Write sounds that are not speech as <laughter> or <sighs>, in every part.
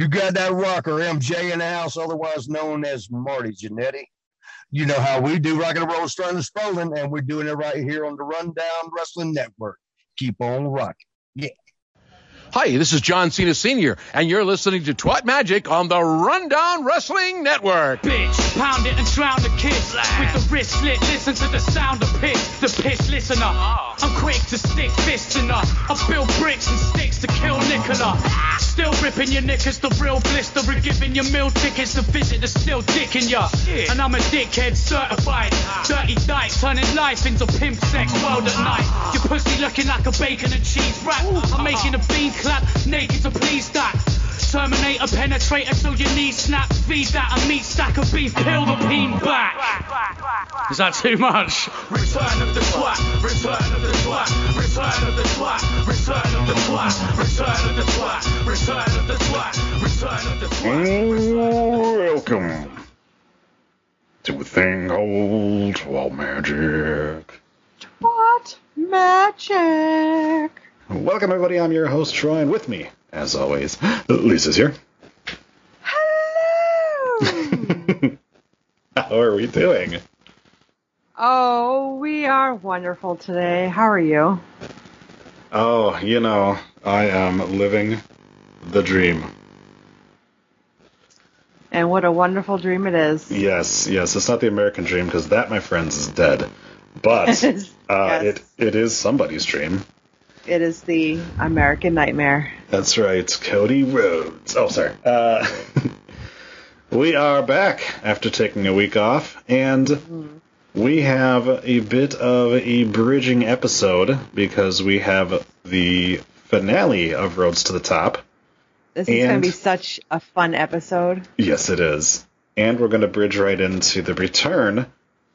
You got that rocker, MJ, in the house, otherwise known as Marty Jannetty. You know how we do rock and roll, starting and Spalding, and we're doing it right here on the Rundown Wrestling Network. Keep on rocking. Yeah. Hi, this is John Cena Sr., and you're listening to Twat Magic on the Rundown Wrestling Network. Bitch, pound it and drown the kids. With the wrist slit, listen to the sound of piss. The piss listener. Oh. I'm quick to stick fists in her. I build bricks and sticks to kill Nicola. Still ripping your knickers, the real blister, and giving your meal tickets to visit the still dicking ya. And I'm a dickhead certified. Dirty dice, turning life into pimp sex world at night. Your pussy looking like a bacon and cheese wrap. I'm making a bean clap, naked to please that. Terminator penetrator till your knees snap. Feed that a meat stack of beef, peel the peen back. Is that too much? Return of the twat, return of the twat, return of the twat, return of the twat, return of the twat, return of the twat, return of the twat. Welcome to a thing called Wild Magic. What magic? Welcome, everybody. I'm your host, Troy, and with me, as always, Lisa's here. Hello. <laughs> How are we doing? oh, we are wonderful today. How are you? Oh, you know, I am living the dream. And what a wonderful dream it is. Yes, yes, it's not the American dream because that, my friends, is dead. But <laughs> uh, Yes. it it is somebody's dream. It is the American nightmare. That's right, Cody Rhodes. Oh, sorry. Uh, <laughs> we are back after taking a week off, and we have a bit of a bridging episode because we have the finale of Rhodes to the Top. This is going to be such a fun episode. Yes, it is. And we're going to bridge right into the return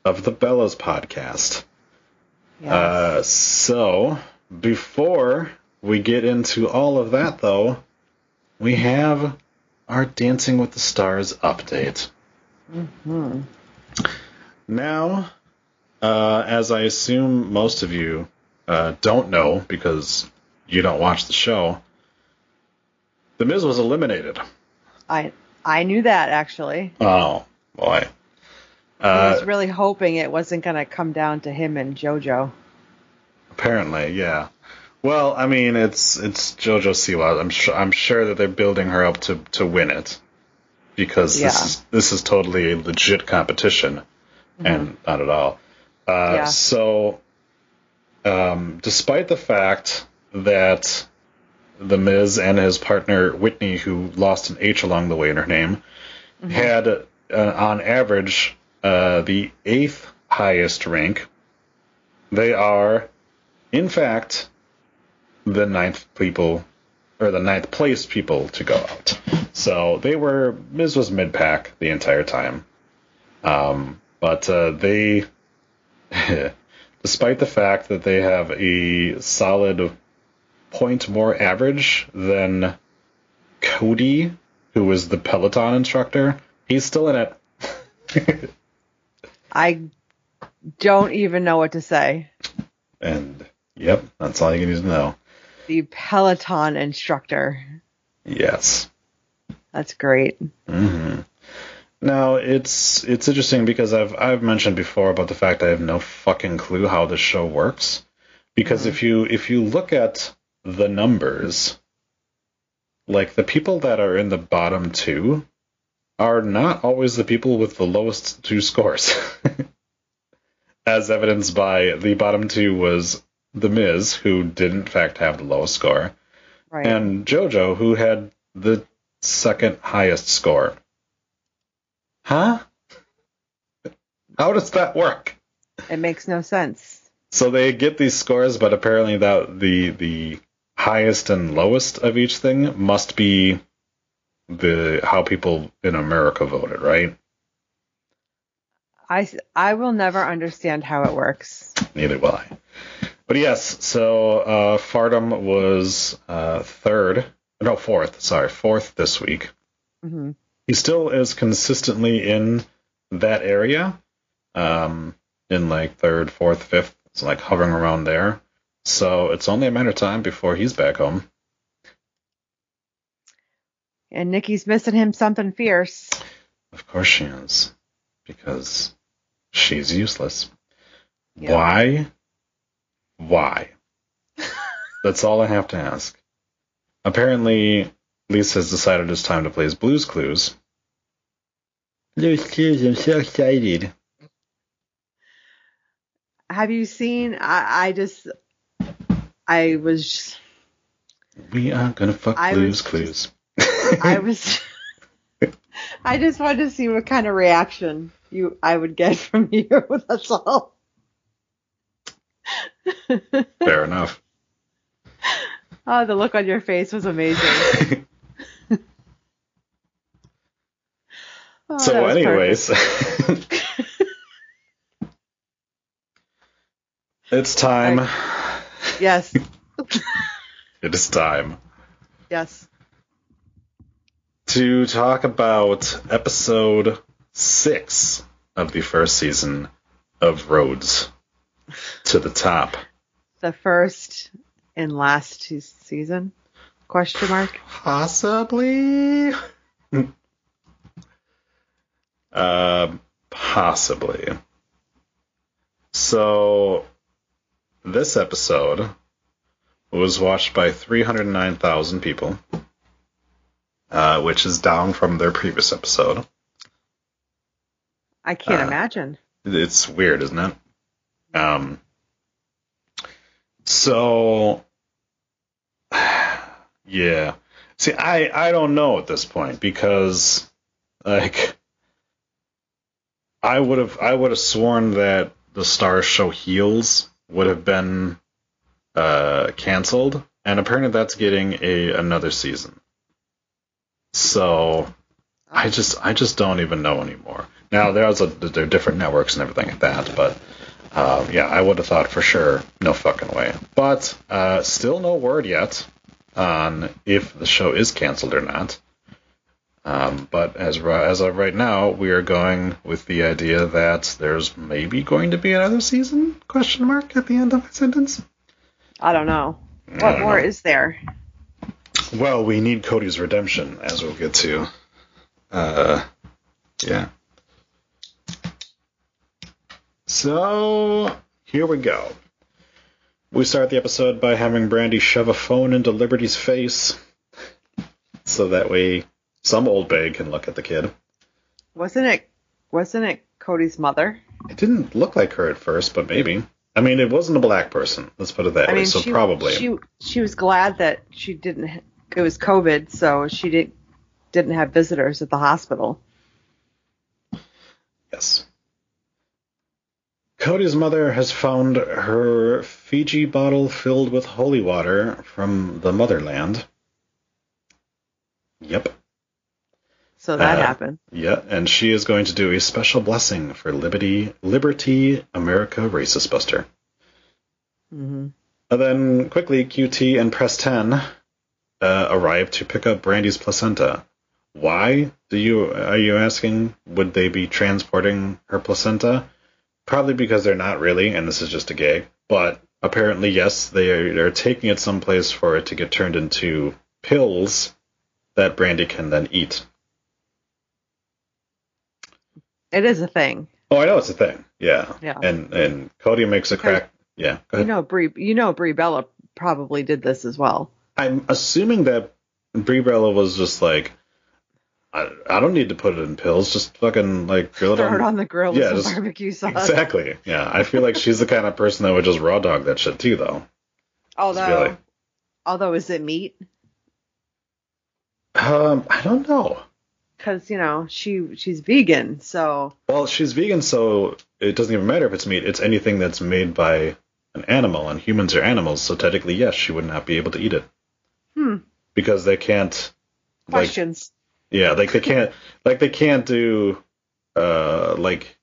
of the Bellas podcast. Yes. Uh, so, before we get into all of that, though, we have our Dancing with the Stars update. Now, uh, as I assume most of you uh, don't know because you don't watch the show, The Miz was eliminated. I I knew that actually. Oh, boy. I Uh, was really hoping it wasn't going to come down to him and JoJo. Apparently, yeah. Well, I mean, it's it's JoJo Siwa. I'm sure I'm sure that they're building her up to to win it because Yeah. this is this is totally a legit competition, and not at all. Uh, Mm-hmm. Yeah. So, um, despite the fact that the Miz and his partner Witney, who lost an H along the way in her name, Mm-hmm. had uh, on average uh, the eighth highest rank. They are, in fact, the ninth people or the ninth place people to go out. So they were Miz was mid pack the entire time. Um, but uh, they, <laughs> despite the fact that they have a solid point more average than Cody, who was the Peloton instructor, he's still in it. <laughs> I don't even know what to say. And yep, that's all you need to know. The Peloton instructor. Yes. That's great. hmm Now it's it's interesting because I've I've mentioned before about the fact I have no fucking clue how this show works. Because if you if you look at the numbers, like the people that are in the bottom two are not always the people with the lowest two scores. <laughs> As evidenced by the bottom two was the Miz, who did in fact have the lowest score, Right. and JoJo, who had the second highest score. Huh? How does that work? it makes no sense. So they get these scores, but apparently that the the highest and lowest of each thing must be the how people in America voted, right? I, I will never understand how it works. Neither will I. But yes, so uh, Fardum was uh, third, no fourth, sorry, fourth this week. hmm he still is consistently in that area, um, in like third, fourth, fifth. It's like hovering around there. So it's only a matter of time before he's back home. And Nikki's missing him something fierce. Of course she is. Because she's useless. Yep. Why? Why? That's all I have to ask. Apparently, Lisa has decided it's time to play his Blues Clues. Blues Clues, I'm so excited. Have you seen? I, I just, I was, We are gonna fuck I Blues was Clues. I <laughs> was, I just wanted to see what kind of reaction you I would get from you. <laughs> That's all. Fair enough. <laughs> Oh, the look on your face was amazing. <laughs> <laughs> Oh, so, anyways, it's time. perfect. yes, It is time yes. to talk about episode six of the first season of Rhodes to the Top. The first and last season? Question mark. Possibly. <laughs> uh, possibly. So, this episode was watched by 309,000 people, uh, which is down from their previous episode. I can't Uh, imagine. It's weird, isn't it? Um. So, <sighs> yeah. See, I I don't know at this point because, like, I would have I would have sworn that the Starz Show Heels would have been uh canceled, and apparently that's getting a another season. So, I just I just don't even know anymore. Now there's a there are different networks and everything like that, but uh, yeah, I would have thought for sure no fucking way. But uh, still no word yet on if the show is canceled or not. Um, but as as of right now, we are going with the idea that there's maybe going to be another season? Question mark at the end of my sentence. I don't know. What don't more know. is there? Well, we need Cody's redemption, as we'll get to. Uh, yeah. So, here we go. We start the episode by having Brandy shove a phone into Liberty's face, so that way some old bag can look at the kid. Wasn't it? Wasn't it Cody's mother? It didn't look like her at first, but maybe. I mean, it wasn't a black person. Let's put it that I way. mean, So she, probably. she she was glad that she didn't. It was COVID, so she didn't didn't have visitors at the hospital. Yes. Cody's mother has found her Fiji bottle filled with holy water from the motherland. Yep. So that Uh, happened. Yeah, and she is going to do a special blessing for Liberty, Liberty America Racist Buster. Mm-hmm. And then quickly, QT and Preston uh, arrive to pick up Brandy's placenta. Why do you are you asking? Would they be transporting her placenta? Probably because they're not really, and this is just a gag. But apparently, yes, they are they're taking it someplace for it to get turned into pills that Brandy can then eat. It is a thing. Oh, I know it's a thing. Yeah. Yeah. And and Cody makes a crack. Yeah. Go You know, Brie. You know, Brie Bella probably did this as well. I'm assuming that Brie Bella was just like, I, I don't need to put it in pills. Just fucking like grill it it on. on the grill with Yeah, some just- barbecue sauce. Exactly. Yeah. I feel like she's the kind of person that would just raw dog that shit too, though. Although, Really? although is it meat? Um, I don't know. Because you know she she's vegan, so Well, she's vegan, so it doesn't even matter if it's meat. It's anything that's made by an animal, and humans are animals, so technically, yes, she would not be able to eat it. Hmm. Because they can't. Like, questions. Yeah, like they can't, like they can't do, uh, like,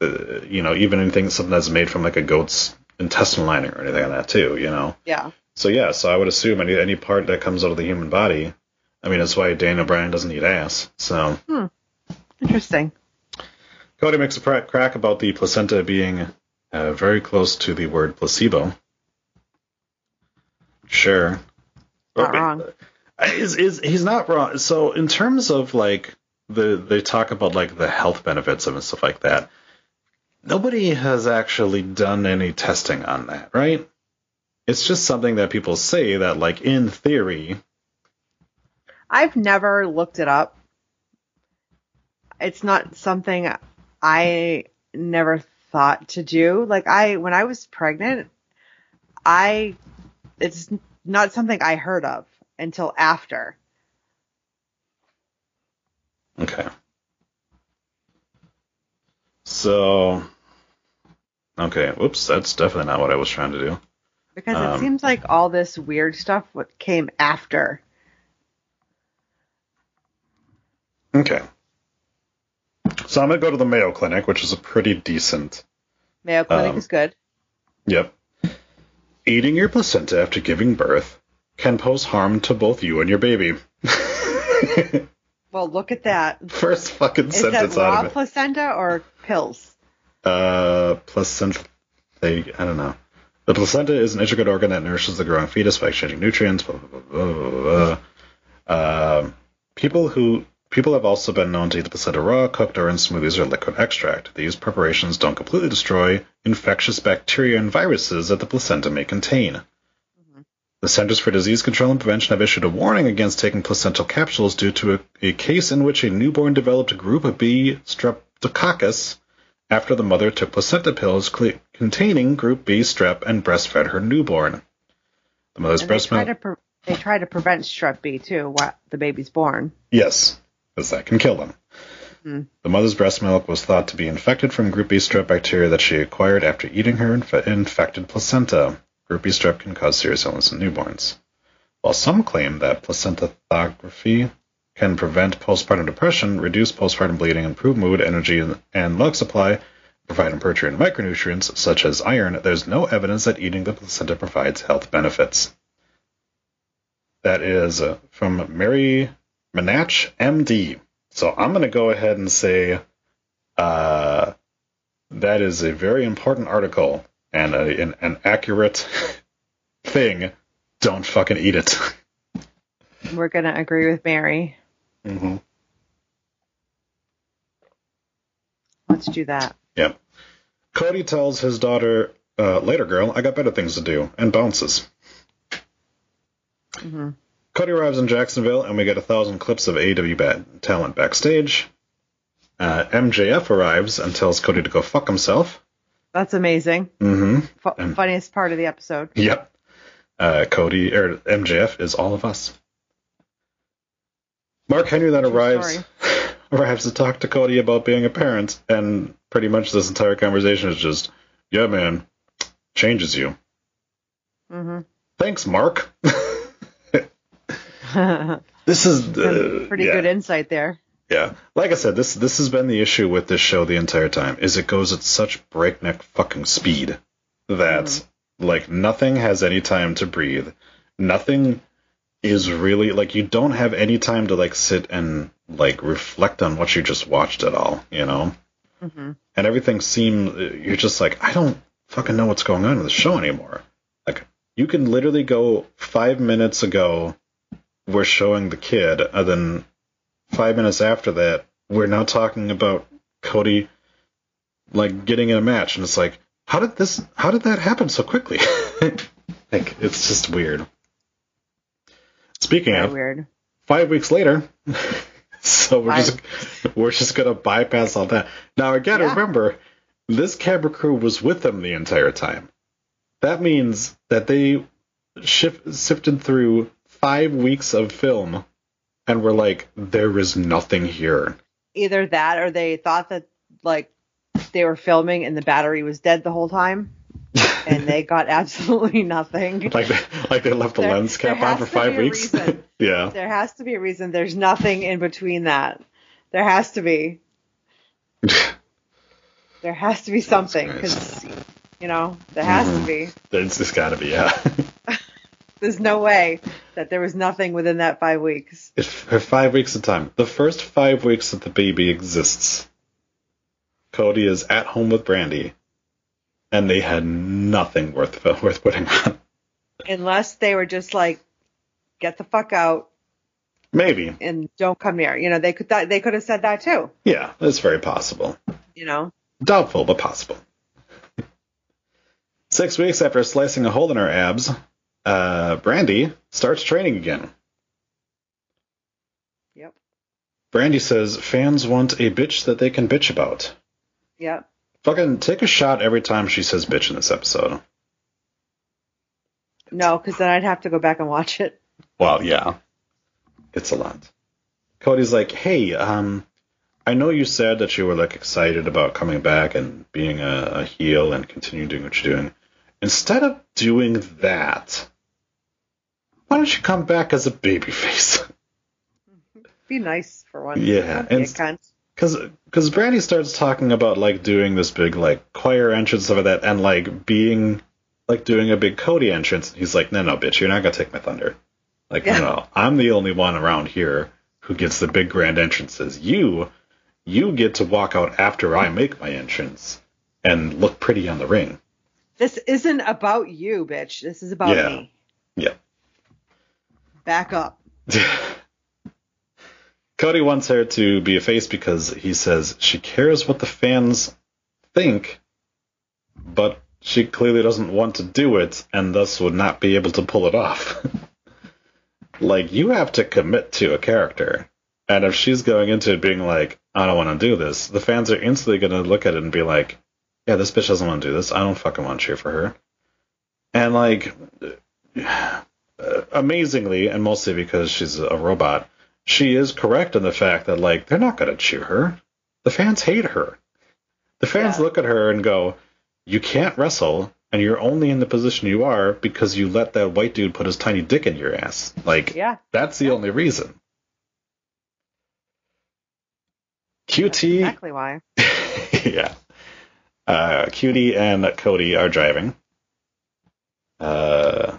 uh, you know, even anything something that's made from like a goat's intestinal lining or anything like that too. You know. yeah. So yeah, so I would assume any any part that comes out of the human body. I mean, that's why Daniel Bryan doesn't eat ass. So Hmm. Interesting. Cody makes a pra- crack about the placenta being uh, very close to the word placebo. Sure. Not wrong. Is is he's not wrong. So in terms of like the they talk about like the health benefits of and stuff like that. Nobody has actually done any testing on that, right? It's just something that people say that like in theory. I've never looked it up. It's not something I never thought to do. Like I when I was pregnant, I it's not something I heard of until after. Okay. So Okay, whoops, that's definitely not what I was trying to do. Because it Um, seems like all this weird stuff what came after. Okay. So I'm gonna go to the Mayo Clinic, which is a pretty decent Mayo Clinic Um, is good. Yep. Eating your placenta after giving birth can pose harm to both you and your baby. Well, look at that. <laughs> First fucking Is that sentence raw out of it. placenta or pills? Uh, placenta. They, I don't know. The placenta is an intricate organ that nourishes the growing fetus by exchanging nutrients. Blah, blah, blah, blah, blah. Um, people who people have also been known to eat the placenta raw, cooked, or in smoothies or liquid extract. These preparations don't completely destroy infectious bacteria and viruses that the placenta may contain. The Centers for Disease Control and Prevention have issued a warning against taking placental capsules due to a, a case in which a newborn developed Group B streptococcus after the mother took placenta pills cle containing Group B strep and breastfed her newborn. The mother's And breast milk. pre- they try to prevent strep B too while the baby's born. Yes, because that can kill them. Hmm. The mother's breast milk was thought to be infected from Group B strep bacteria that she acquired after eating her inf- infected placenta. Group B strep can cause serious illness in newborns. While some claim that placentophagy can prevent postpartum depression, reduce postpartum bleeding, improve mood, energy, and, milk supply, provide imperative and micronutrients such as iron, there's no evidence that eating the placenta provides health benefits. That is uh, from Mary Marnach, MD. So I'm going to go ahead and say uh, that is a very important article and a, an, an accurate thing. Don't fucking eat it. We're gonna agree with Mary. mm-hmm. Let's do that. Yep. Cody tells his daughter, uh, later girl, I got better things to do, and bounces. hmm Cody arrives in Jacksonville, and we get a thousand clips of AEW bad talent backstage. Uh, MJF arrives and tells Cody to go fuck himself. That's amazing. Mm-hmm. Fu- And- funniest part of the episode. Yep. Uh, Cody or MJF is all of us. Mark Henry then True arrives <laughs> arrives to talk to Cody about being a parent, and pretty much this entire conversation is just, yeah, man, changes you. Mm-hmm. Thanks, Mark. <laughs> <laughs> this is uh, Pretty yeah. good insight there. Yeah, like I said, this this has been the issue with this show the entire time. Is it goes at such breakneck fucking speed that like nothing has any time to breathe. Nothing is really like you don't have any time to like sit and like reflect on what you just watched at all. You know, hmm and everything seems you're just like I don't fucking know what's going on in the show anymore. Like you can literally go five minutes ago we're showing the kid, and then five minutes after that we're now talking about Cody like getting in a match, and it's like how did this how did that happen so quickly? <laughs> like it's just weird. Speaking Very of, weird. five weeks later. <laughs> so we're Five- just we're just gonna bypass all that. Now again, Yeah. remember, this camera crew was with them the entire time. That means that they shif- sifted through five weeks of film, and were like, "There is nothing here." Either that or they thought that like they were filming and the battery was dead the whole time, <laughs> and they got absolutely nothing. Like they, like they left the There- lens cap on for five weeks. <laughs> yeah. There has to be a reason. There's nothing in between that. There has to be. <laughs> There has to be something because you know there has Mhm. to be. There's just gotta be yeah. There's no way that there was nothing within that five weeks. For five weeks of time. The first five weeks that the baby exists, Cody is at home with Brandy, and they had nothing worth <laughs> worth putting on. Unless they were just like, get the fuck out, Maybe. and don't come near. You know, they could that they could have said that too. Yeah, it's very possible. You know, Doubtful, but possible. <laughs> Six weeks after slicing a hole in her abs, uh, Brandy starts training again. yep, Brandy says fans want a bitch that they can bitch about. yep. Fucking take a shot every time she says bitch in this episode. No, because then I'd have to go back and watch it. Well, yeah. It's a lot. Cody's like, hey, um, I know you said that you were like excited about coming back and being a, a heel and continuing doing what you're doing. Instead of doing that, why don't you come back as a babyface? Be nice for once. Yeah, Don't be a and- Because Brandy starts talking about like doing this big like choir entrance stuff like that, and like being like doing a big Cody entrance. He's like, no, no, bitch, you're not gonna take my thunder. Like, Yeah. no, no, I'm the only one around here who gets the big grand entrances. You, you get to walk out after I make my entrance and look pretty on the ring. This isn't about you, bitch. This is about Yeah. me. Yeah. Back up. <laughs> Cody wants her to be a face because he says she cares what the fans think, but she clearly doesn't want to do it and thus would not be able to pull it off. <laughs> like, you have to commit to a character. And if she's going into it being like, I don't want to do this, the fans are instantly going to look at it and be like, yeah, this bitch doesn't want to do this. I don't fucking want to cheer for her. And, like, amazingly, and mostly because she's a robot, she is correct in the fact that like they're not going to cheer her. The fans hate her. The fans Yeah. look at her and go, "You can't wrestle, and you're only in the position you are because you let that white dude put his tiny dick in your ass." Like Yeah. that's the only reason. QT, Exactly why. <laughs> yeah. Uh, QT and Cody are driving. Uh,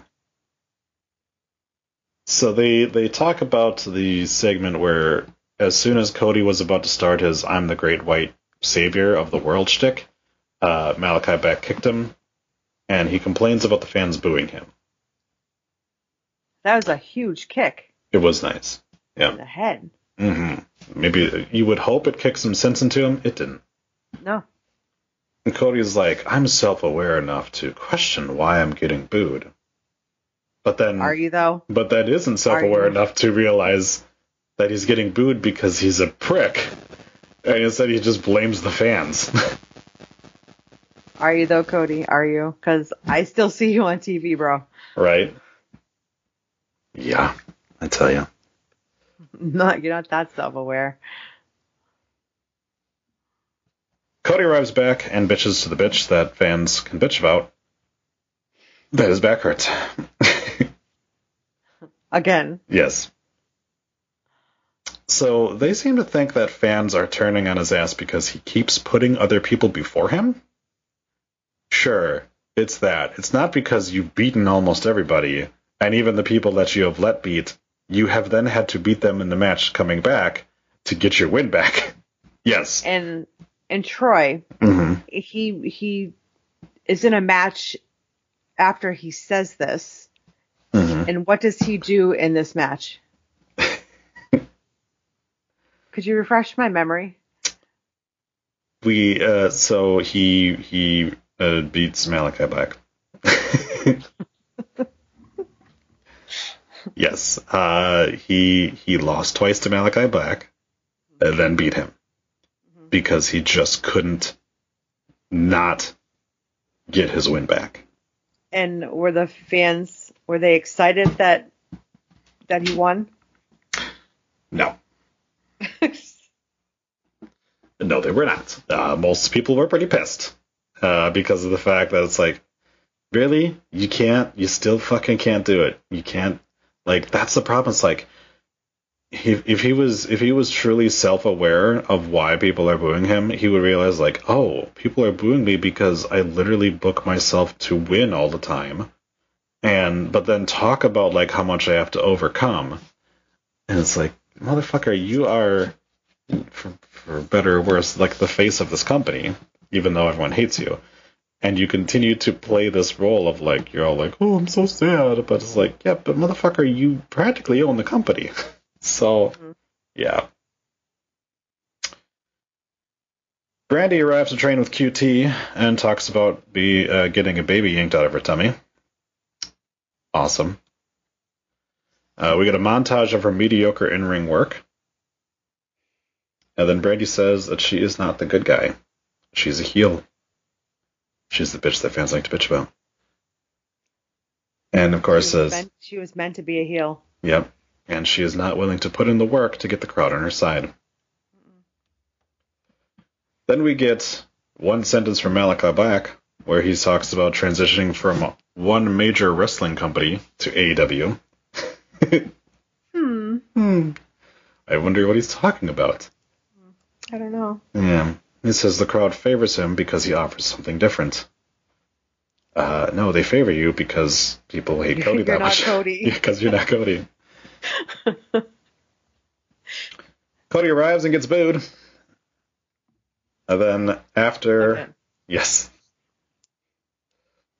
so they they talk about the segment where as soon as Cody was about to start his "I'm the Great White Savior of the World" shtick, uh, Malachi back kicked him, and he complains about the fans booing him. That was a huge kick It was nice. in Yeah. the head. Mm-hmm. Maybe you would hope it kicked some sense into him. It didn't. No. And Cody's like, I'm self aware enough to question why I'm getting booed. But then Are you though? but that isn't self aware enough to realize that he's getting booed because he's a prick. And instead he just blames the fans. Are you though, Cody? Are you? Because I still see you on TV, bro. right? Yeah, I tell you. <laughs> Not you're not that self-aware. Cody arrives back and bitches to the bitch that fans can bitch about. That his back hurts. Again. Yes. So they seem to think that fans are turning on his ass because he keeps putting other people before him? Sure, it's that. It's not because you've beaten almost everybody, and even the people that you have let beat, you have then had to beat them in the match coming back to get your win back. <laughs> yes. And and Troy, mm-hmm. he he is in a match after he says this. Hmm And what does he do in this match? <laughs> Could you refresh my memory? We uh so he he uh, beats Malachi Black. <laughs> yes. Uh he he lost twice to Malachi Black and then beat him because he just couldn't not get his win back. And were the fans were they excited that that he won? No. <laughs> No, they were not. Uh, most people were pretty pissed uh, because of the fact that it's like, really, you can't, you still fucking can't do it. You can't, like, that's the problem. It's like, if, if he was if he was truly self-aware of why people are booing him, he would realize like, oh, people are booing me because I literally book myself to win all the time, and but then talk about like how much I have to overcome, and it's like, motherfucker, you are for, for better or worse, like the face of this company, even though everyone hates you. And you continue to play this role of like, you're all like, oh, I'm so sad. But it's like, yeah, but motherfucker, you practically own the company. <laughs> So, yeah. Brandy arrives to train with QT and talks about be uh, getting a baby yanked out of her tummy. Awesome. Uh, we get a montage of her mediocre in-ring work. And then Brandy says that she is not the good guy. She's a heel. She's the bitch that fans like to bitch about. And of course she was, says, meant, she was meant to be a heel. Yep. And she is not willing to put in the work to get the crowd on her side. Then we get one sentence from Malachi Black where he talks about transitioning from one major wrestling company to AEW. Hmm. Hmm. I wonder what he's talking about. I don't know. Yeah. He says the crowd favors him because he offers something different. Uh, no, they favor you because people hate <laughs> Cody You're that not much. Cody. <laughs> because you're not Cody. <laughs> Cody arrives and gets booed. And then after, Okay. yes,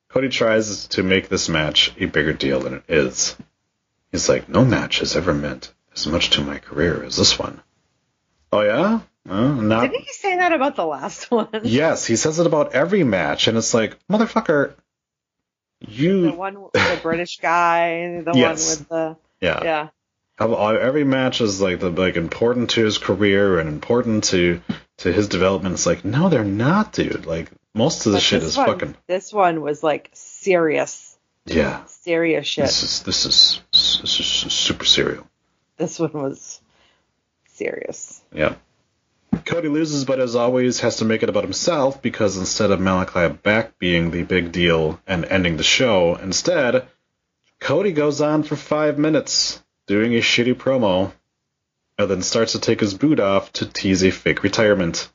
Cody tries to make this match a bigger deal than it is. He's like, no match has ever meant as much to my career as this one. Oh yeah, uh, not. Didn't he say that about the last <laughs> one? Yes, he says it about every match, and it's like, motherfucker, you. The one with the British guy, the Yes. one with the yeah. yeah. Every match is like the like important to his career and important to to his development. It's like, no, they're not, dude. Like most of the But shit is one, fucking This one was like serious, yeah. serious shit. This is this is this is super serial. This one was serious. Yeah. Cody loses, but as always, has to make it about himself because instead of Malachi Black being the big deal and ending the show, instead, Cody goes on for five minutes doing a shitty promo and then starts to take his boot off to tease a fake retirement.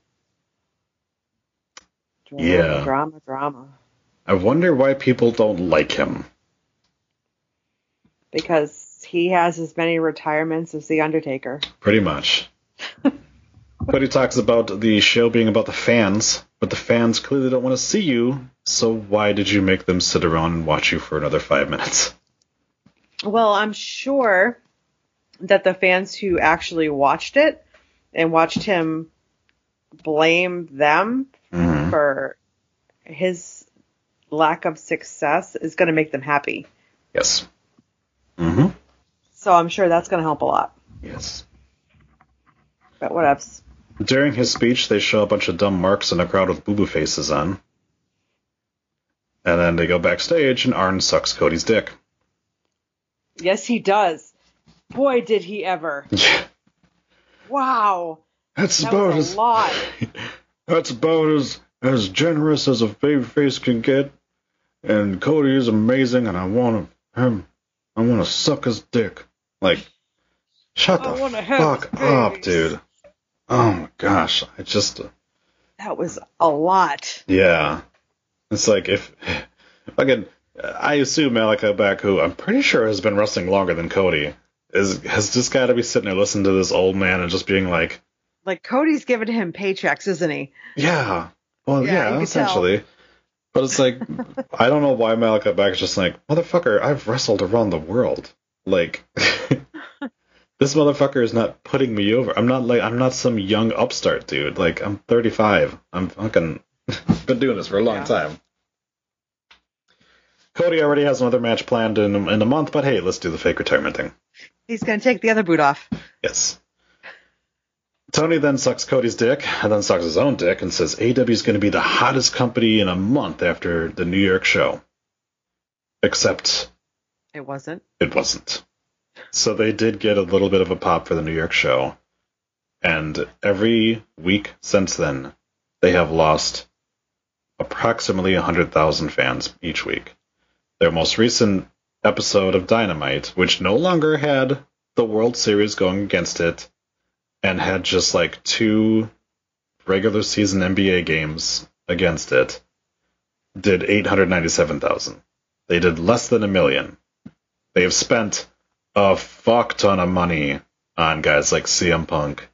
Drama, Yeah. drama, drama. I wonder why people don't like him. Because he has as many retirements as the Undertaker. Pretty much. <laughs> Cody talks about the show being about the fans, but the fans clearly don't want to see you, so why did you make them sit around and watch you for another five minutes? Well, I'm sure that the fans who actually watched it and watched him blame them Mhm. For his lack of success is going to make them happy. Yes. Mm-hmm. So I'm sure that's going to help a lot. Yes. But what else? During his speech, they show a bunch of dumb marks in a crowd with boo-boo faces on. And then they go backstage, and Arn sucks Cody's dick. Yes, he does. Boy, did he ever. <laughs> Yeah. Wow. That's That about as lot. <laughs> that's about as as generous as a baby face can get. And Cody is amazing, and I want him. I want to suck his dick. Like, shut I the fuck up, dude. Oh my gosh, I just uh, That was a lot. yeah. It's like if <sighs> again, I assume Malachi Black, who I'm pretty sure has been wrestling longer than Cody, is has just got to be sitting there listening to this old man and just being like, Like Cody's giving him paychecks, isn't he? Yeah. Well, Yeah, yeah, essentially. But it's like, <laughs> I don't know why Malachi Black is just like, motherfucker, I've wrestled around the world. Like, <laughs> this motherfucker is not putting me over. I'm not like, I'm not some young upstart dude. Like, I'm 35. I'm fucking, <laughs> been doing this for a long Yeah. time. Cody already has another match planned in, in a month, but hey, let's do the fake retirement thing. He's going to take the other boot off. Yes. Tony then sucks Cody's dick, and then sucks his own dick, and says AEW is going to be the hottest company in a month after the New York show. Except It wasn't. it wasn't. So they did get a little bit of a pop for the New York show. And every week since then, they have lost approximately 100,000 fans each week. Their most recent episode of Dynamite, which no longer had the World Series going against it, and had just like two regular season NBA games against it, did 897,000. They did less than a million. They have spent a fuck ton of money on guys like CM Punk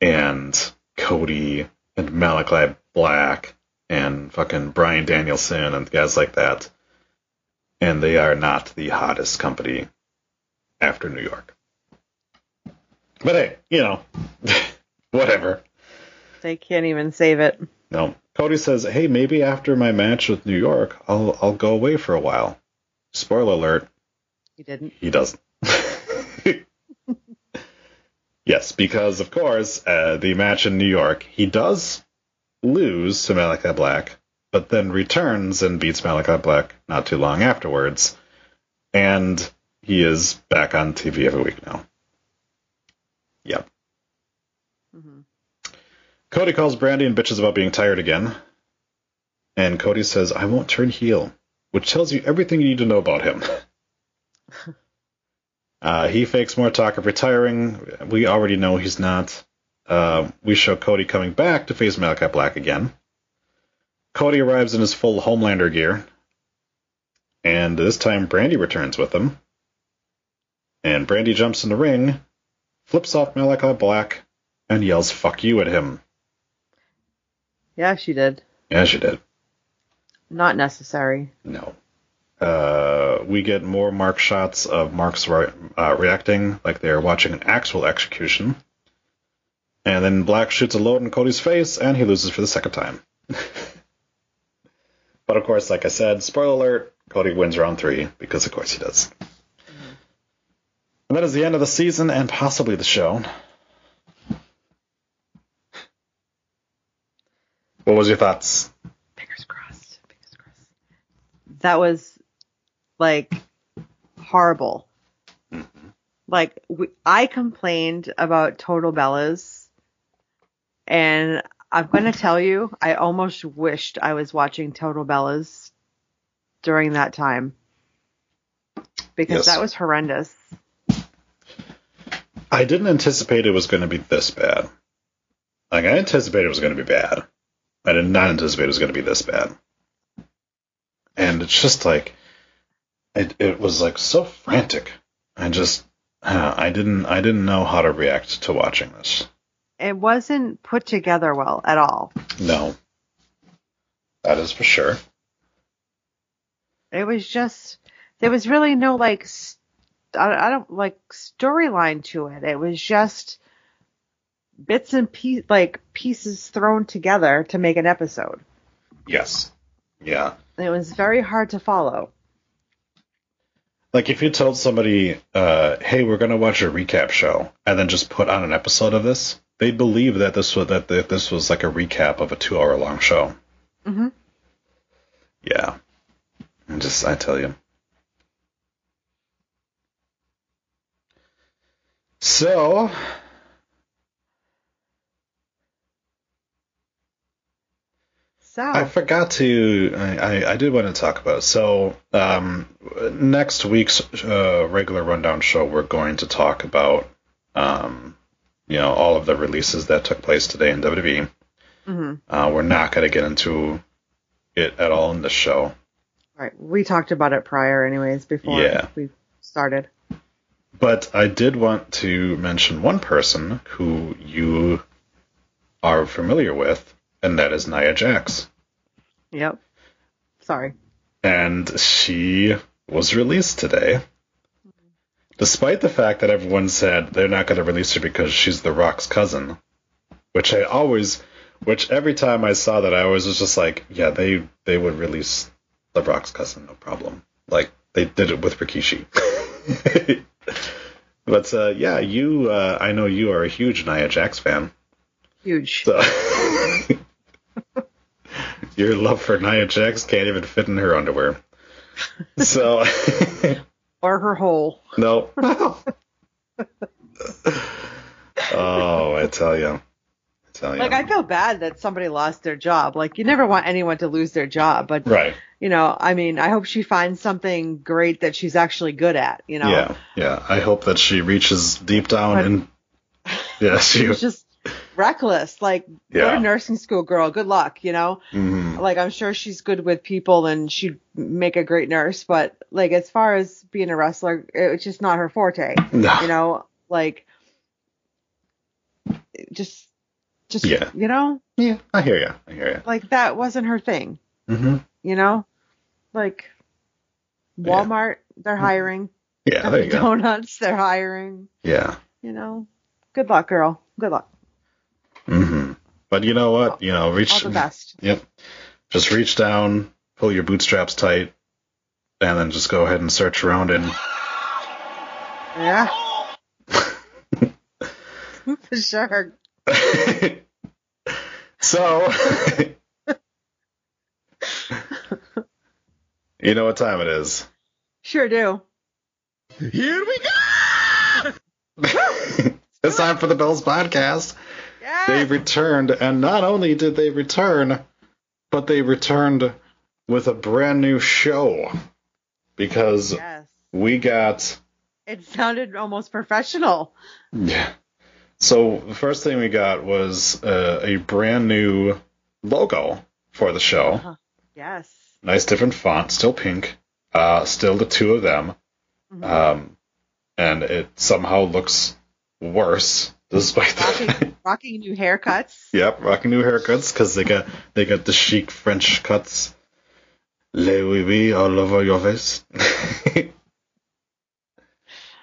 and Cody and Malachi Black and fucking Bryan Danielson and guys like that. And they are not the hottest company after New York. But hey, you know, <laughs> whatever. They can't even save it. No. Cody says, "Hey, maybe after my match with New York, I'll I'll go away for a while." Spoiler alert: He didn't. he doesn't. <laughs> yes, because of course, uh, the match in New York, he does lose to Malachi Black, but then returns and beats Malachi Black not too long afterwards, and he is back on TV every week now. Yep. hmm Cody calls Brandy and bitches about being tired again. And Cody says, I won't turn heel, which tells you everything you need to know about him. <laughs> uh, he fakes more talk of retiring. We already know he's not. Uh, we show Cody coming back to face Malachi Black again. Cody arrives in his full Homelander gear. And this time Brandy returns with him. And Brandy jumps in the ring, flips off Malachi Black, and yells fuck you at him. Yeah, she did. Yeah, she did. Not necessary. No. Uh, we get more Mark shots of Mark's re- uh, reacting like they're watching an actual execution. And then Black shoots a load in Cody's face, and he loses for the second time. <laughs> but of course, like I said, spoiler alert, Cody wins round three, because of course he does. And that is the end of the season and possibly the show. What was your thoughts? Fingers crossed. Fingers crossed. That was like horrible. Mm-hmm. Like we, I complained about Total Bellas, and I'm going to tell you, I almost wished I was watching Total Bellas during that time because Yes. that was horrendous. I didn't anticipate it was going to be this bad. Like I anticipated it was going to be bad. I did not anticipate it was going to be this bad. And it's just like it it was like so frantic. I just uh, I didn't I didn't know how to react to watching this. It wasn't put together well at all. No. That is for sure. It was just there was really no like st- I, I don't like storyline to it. It was just bits and piece like pieces thrown together to make an episode. Yes. Yeah. It was very hard to follow. Like if you told somebody, uh, "Hey, we're gonna watch a recap show," and then just put on an episode of this, they'd believe that this was that this was like a recap of a two-hour-long show. hmm Yeah, I just I tell you. So So I forgot to. I, I, I did want to talk about. it. So um, next week's uh, regular rundown show, we're going to talk about um, you know all of the releases that took place today in WWE. hmm Uh, we're not going to get into it at all in this show. right, we talked about it prior, anyways, before Yeah. we started. But I did want to mention one person who you are familiar with, and that is Nia Jax. Yep. Sorry. And she was released today. Despite the fact that everyone said they're not going to release her because she's The Rock's cousin. Which I always, which every time I saw that, I always was just like, yeah, they, they would release The Rock's cousin, no problem. Like, they did it with Rikishi. <laughs> but, uh, yeah, you, uh, I know you are a huge Nia Jax fan. Huge. So <laughs> your love for Nia Jax can't even fit in her underwear. So <laughs> Or her hole. no. <laughs> oh, I tell you, I tell you. Like I feel bad that somebody lost their job. Like you never want anyone to lose their job, but right. you know, I mean, I hope she finds something great that she's actually good at. You know, Yeah, yeah. I hope that she reaches deep down But- and <laughs> yeah, she. She's just reckless. Like go Yeah. to nursing school, girl. Good luck. You know, Mhm. like I'm sure she's good with people and she'd make a great nurse, but like as far as being a wrestler, it's just not her forte. No. You know, like just, just Yeah. you know, Yeah, I hear you. I hear you. like that wasn't her thing. you. hmm You know, like Yeah. Walmart, they're hiring. Yeah, there you go. Donuts, they're hiring. Yeah, You know, Good luck, girl. Good luck. Mm-hmm. But you know what? You know, reach. All the best. Yep. Just reach down, pull your bootstraps tight, and then just go ahead and search around and. Yeah. <laughs> <laughs> For sure. <laughs> so. <laughs> you know what time it is. Sure do. Here we go. <laughs> it's time for the Bellas podcast. Yeah. They returned, and not only did they return, but they returned with a brand new show. Because yes. we got. It sounded almost professional. Yeah. So the first thing we got was uh, a brand new logo for the show. Yes. Nice different font, still pink. Uh, still the two of them. Mhm. Um, and it somehow looks worse despite rocking, <laughs> rocking new haircuts. Yep, rocking new haircuts because they got they got the chic French cuts. Le oui oui all over your face. <laughs>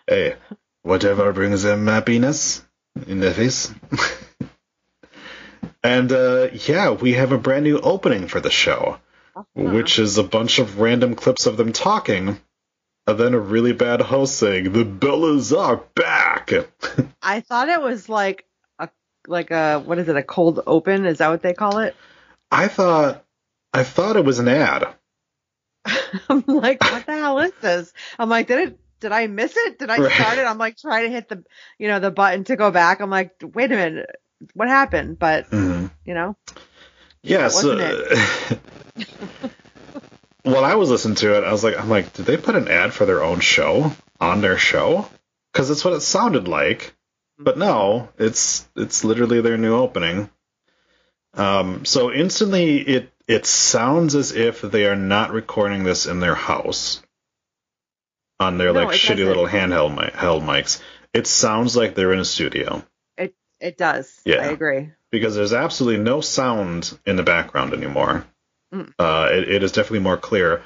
hey, whatever brings them happiness in their face. <laughs> and uh, yeah, we have a brand new opening for the show, which is a bunch of random clips of them talking, and then a really bad host saying, "The Bellas are back." <laughs> I thought it was like a like a what is it a cold open? Is that what they call it? I thought I thought it was an ad. <laughs> I'm like, what the hell is this? I'm like, did it? Did I miss it? Did I Right. start it? I'm like trying to hit the, you know, the button to go back. I'm like, wait a minute, what happened? But Mhm. you know, Yeah, so <laughs> when I was listening to it, I was like, I'm like, did they put an ad for their own show on their show? Because that's what it sounded like. But no, it's it's literally their new opening. Um, so instantly, it it sounds as if they are not recording this in their house on their No, like shitty doesn't. little handheld mi- held mics. It sounds like they're in a studio it it does. Yeah. I agree. because there's absolutely no sound in the background anymore. Mm. Uh, it, it is definitely more clear,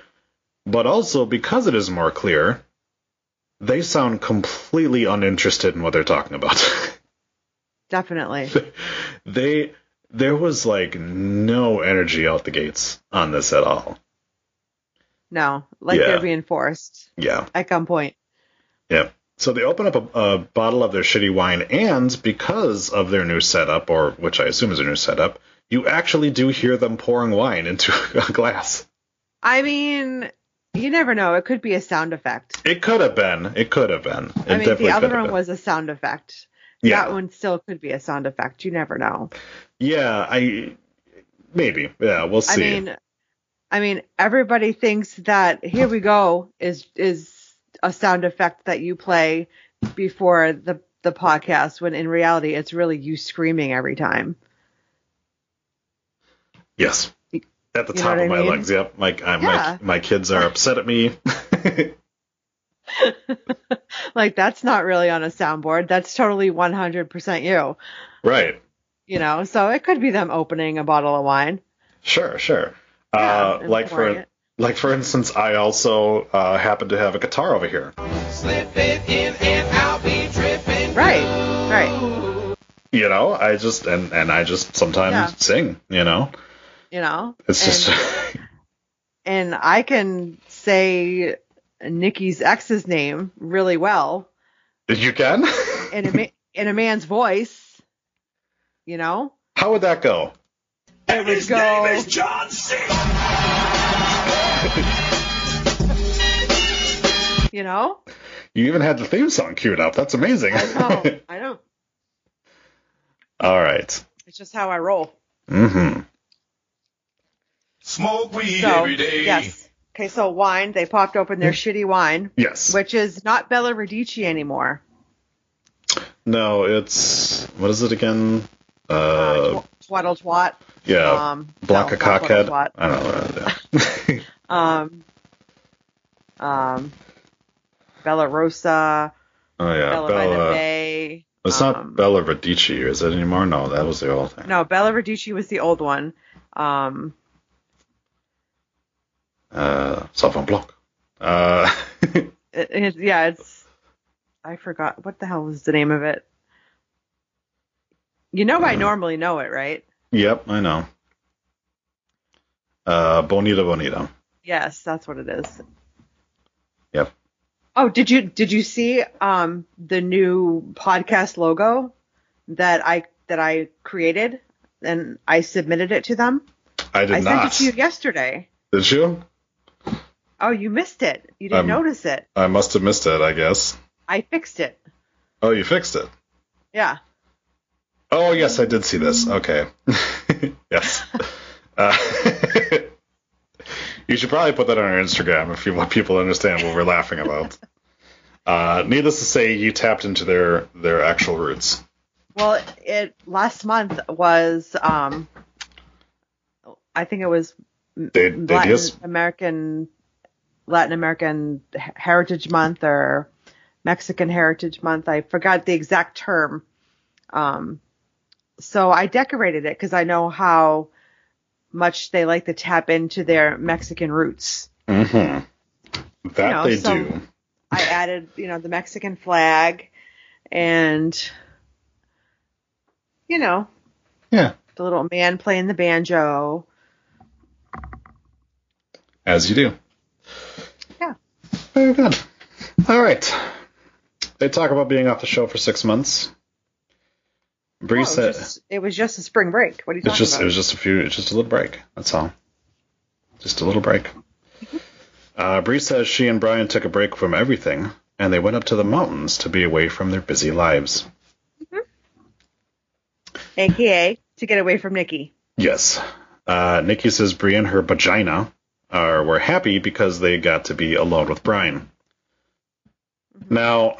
but also because it is more clear, they sound completely uninterested in what they're talking about. <laughs> Definitely. they there was like no energy out the gates on this at all. No, like Yeah. they're being forced Yeah, at gunpoint. yeah. So they open up a, a bottle of their shitty wine, and because of their new setup, or which I assume is a new setup, you actually do hear them pouring wine into <laughs> a glass. I mean, you never know. It could be a sound effect. It could have been. It could have been. It I mean, definitely the other one been. was a sound effect. Yeah. That one still could be a sound effect. You never know. Yeah, I maybe. Yeah, we'll see. I mean, I mean, everybody thinks that "Here we go" is is a sound effect that you play before the the podcast, when in reality, it's really you screaming every time. yes. At the you top of my mean? legs. Yep. My, uh, I, Yeah. my my kids are upset at me. <laughs> Like that's not really on a soundboard. That's totally 100% you. right. You know, so it could be them opening a bottle of wine. Sure, sure. Yeah, uh, like pouring for it. like for instance, I also uh, happen to have a guitar over here. Right, right. You know, I just and and I just sometimes Yeah. sing. You know, You know, it's just and, and I can say Nikki's ex's name really well you can. in a ma- in a man's voice. You know, How would that go? It would go. You know, You even had the theme song queued up. That's amazing. I know, <laughs> I know. All right. It's just how I roll. Mm-hmm. Smoke weed So every day. yes. Okay, so wine. They popped open their shitty wine, Yes. which is not Belle Radici anymore. No, it's what is it again? Uh, Uh, tw- twaddle twat. Yeah, Um, Black no, a cockhead. I don't know. <laughs> Um, um, Bella Rosa, oh yeah, Bella, by the Bay. It's um, not Belle Radici, is it anymore? No, that was the old thing. No, Belle Radici was the old one. Um, Uh, Savon Block. Uh, <laughs> it, it, yeah, it's. I forgot what the hell was the name of it. You know I normally know it, right? Yep, I know. Uh, Bonita Bonita. Yes, that's what it is. Yep. Oh, did you did you see um the new podcast logo that I that I created and I submitted it to them? I did I not. I sent it to you yesterday. Did you? Oh, you missed it. You didn't Um, notice it. I must have missed it, I guess. I fixed it. Oh, you fixed it. Yeah. Oh, yes, I did see this. Okay. <laughs> yes. Uh, <laughs> you should probably put that on our Instagram if you want people to understand what we're laughing about. Uh, needless to say, you tapped into their their actual roots. Well, it last month was um I think it was They, they Latin just American Latin American Heritage Month or Mexican Heritage Month. I forgot the exact term. Um, so I decorated it because I know how much they like to tap into their Mexican roots. Mm-hmm. that know, they some- do. I added, you know, the Mexican flag and, you know, Yeah, the little man playing the banjo. as you do. Yeah. Very good. All right. They talk about being off the show for six months. Brie Oh, it, was said just, it was just a spring break. What are you it's talking just about? it was just a few it's just a little break. That's all. Just a little break. <laughs> Uh, Brie says she and Bryan took a break from everything and they went up to the mountains to be away from their busy lives. AKA to get away from Nikki. Yes. Uh, Nikki says Brie and her vagina are were happy because they got to be alone with Bryan. Now,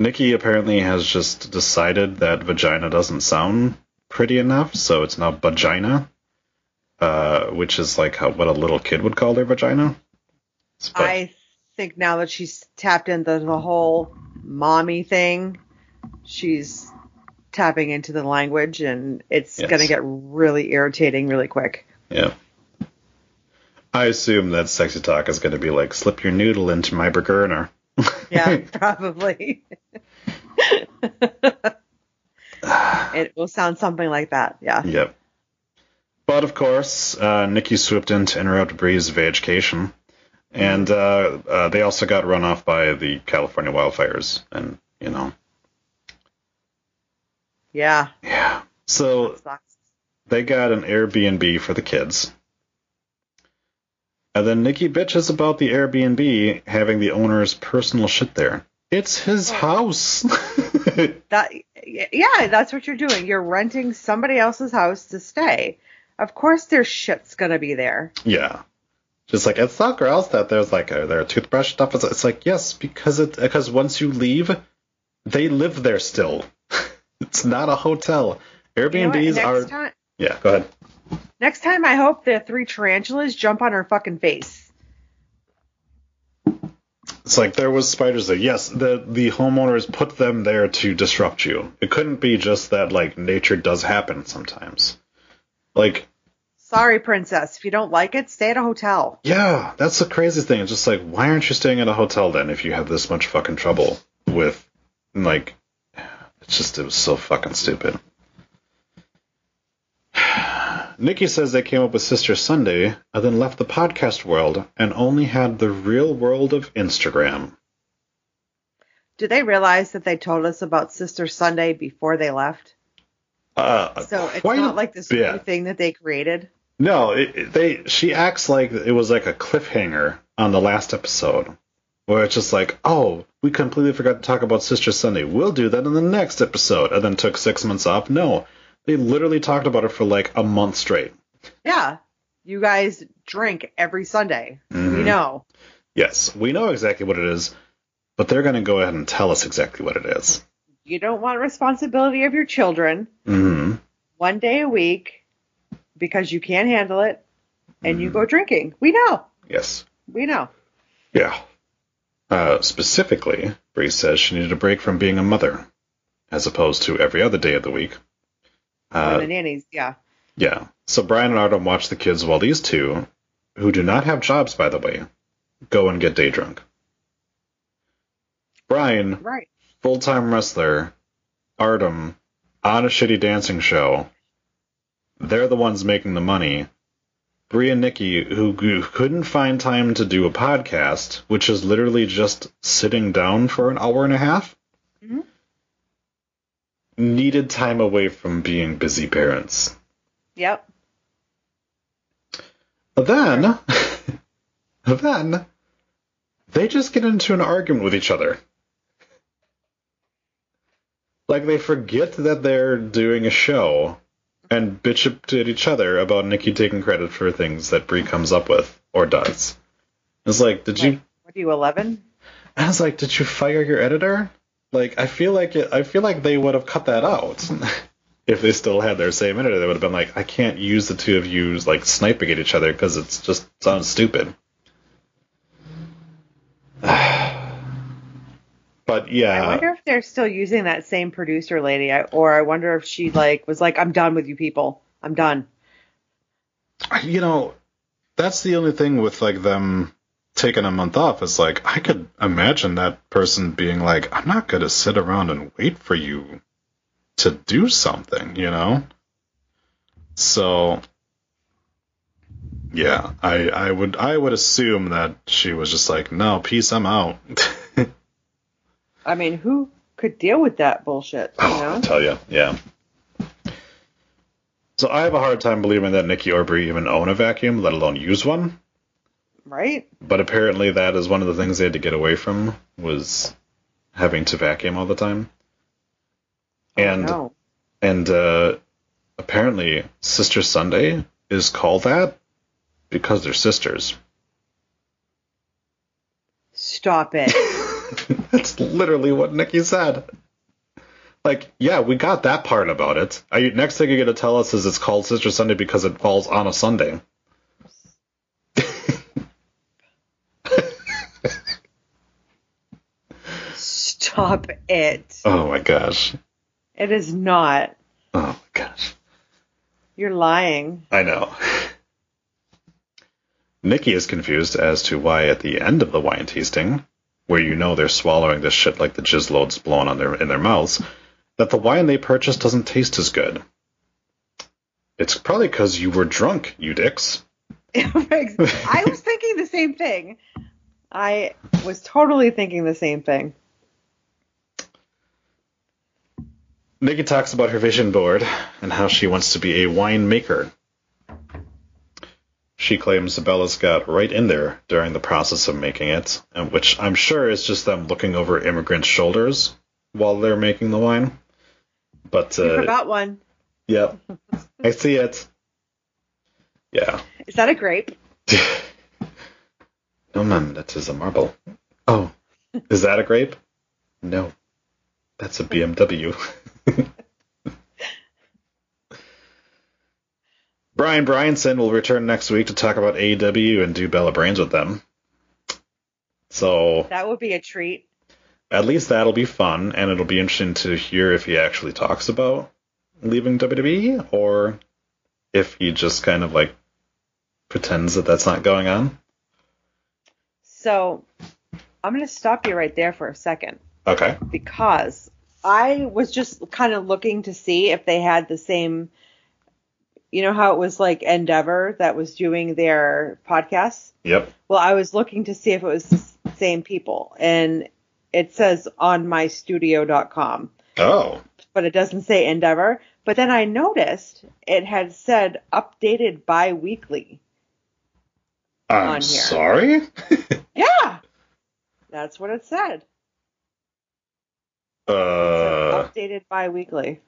Nikki apparently has just decided that vagina doesn't sound pretty enough, so it's now vagina, uh, which is like how, what a little kid would call their vagina. But- I think now that she's tapped into the whole mommy thing, she's tapping into the language and it's Yes. going to get really irritating really quick. Yeah. I assume that sexy talk is going to be like, slip your noodle into my burger. Yeah, <laughs> probably. it will sound something like that. Yeah. Yep. But of course, uh, Nikki swooped in to interrupt Brie's vacation, and uh, uh, they also got run off by the California wildfires. And you know, Yeah. yeah. So they got an Airbnb for the kids, and then Nikki bitches about the Airbnb having the owner's personal shit there. It's his oh. house. <laughs> That yeah, that's what you're doing. You're renting somebody else's house to stay. Of course their shit's going to be there. Yeah. Just like it's not gross that there's like a there are toothbrush stuff. It's, it's like yes, because it because once you leave, they live there still. <laughs> it's not a hotel. You know? Airbnbs are time yeah. Go ahead. Next time I hope the three tarantulas jump on her fucking face. It's like there was spiders there. Yes, the the homeowners put them there to disrupt you. It couldn't be just that like nature does happen sometimes. Like Sorry, princess. If you don't like it, stay at a hotel. Yeah, that's the crazy thing. It's just like, why aren't you staying at a hotel then if you have this much fucking trouble with, like, it's just, it was so fucking stupid. Nikki says they came up with Sister Sunday and then left the podcast world and only had the real world of Instagram. Do they realize that they told us about Sister Sunday before they left? Uh, So it's a not like this new thing that they created. No, it, it- they. She acts like it was like a cliffhanger on the last episode, where it's just like, oh, we completely forgot to talk about Sister Sunday. We'll do that in the next episode, and then took six months off. No, they literally talked about it for like a month straight. Yeah. You guys drink every Sunday. Mhm. We know. Yes, we know exactly what it is, but they're going to go ahead and tell us exactly what it is. You don't want responsibility of your children hmm one day a week because you can't handle it and Mm-hmm. you go drinking. We know. Yes. We know. Yeah. Uh, specifically, Brie says she needed a break from being a mother, as opposed to every other day of the week. Uh, the nannies, yeah. Yeah. So Bryan and Artem watch the kids while these two, who do not have jobs by the way, go and get day drunk. Bryan, Right. full time wrestler, Artem, on a shitty dancing show. They're the ones making the money. Brie and Nikki, who, who couldn't find time to do a podcast, which is literally just sitting down for an hour and a half, Mhm. Needed time away from being busy parents. Yep. Then, <laughs> then, they just get into an argument with each other. Like they forget that they're doing a show and bitch at each other about Nikki taking credit for things that Brie comes up with or does. It's like, did you? What are you, 11? I was like, did you fire your editor? Like, I feel like it, I feel like they would have cut that out <laughs> if they still had their same editor. They would have been like, I can't use the two of you like sniping at each other because it's just sounds stupid. <sighs> but yeah, I wonder if they're still using that same producer lady, or I wonder if she like was like, "I'm done with you people. I'm done." you know, that's the only thing with like them taking a month off is like I could imagine that person being like, I'm not gonna sit around and wait for you to do something, you know? So yeah, I I would I would assume that she was just like, no, peace, I'm out. <laughs> I mean, who could deal with that bullshit? You <sighs> Oh, I know? tell you, yeah. So I have a hard time believing that Nikki or Brie even own a vacuum, let alone use one. Right? But apparently, that is one of the things they had to get away from was having to vacuum all the time. And no. and uh, apparently, Sister Sunday is called that because they're sisters. Stop it. <laughs> That's literally what Nikki said. Like, yeah, we got that part about it. Next thing you're gonna tell us is it's called Sister Sunday because it falls on a Sunday. Stop it. Oh my gosh. It is not. Oh my gosh. You're lying. I know. Nikki is confused as to why at the end of the wine tasting, where you know they're swallowing this shit like the jizz loads blown on their in their mouths, that the wine they purchased doesn't taste as good. It's probably because you were drunk, you dicks. <laughs> I was thinking the same thing. I was totally thinking the same thing. Nikki talks about her vision board and how she wants to be a winemaker. She claims Bella's got right in there during the process of making it, and which I'm sure is just them looking over immigrants' shoulders while they're making the wine. But You uh, forgot one. yep, I see it. Yeah. Is that a grape? <laughs> no, ma'am, that is a marble. Oh, is that a grape? No, that's a BMW. <laughs> Bryan Danielson will return next week to talk about AEW and do Bella Brains with them. So That would be a treat. at least that'll be fun, and it'll be interesting to hear if he actually talks about leaving WWE or if he just kind of like pretends that that's not going on. So I'm going to stop you right there for a second Okay. because I was just kind of looking to see if they had the same. You know how it was like Endeavor that was doing their podcasts? Yep. Well, I was looking to see if it was the same people, and it says on mystudio.com, Oh. but it doesn't say Endeavor. But then I noticed it had said updated bi weekly. I'm On here. sorry. <laughs> Yeah, that's what it said. Uh, updated bi weekly.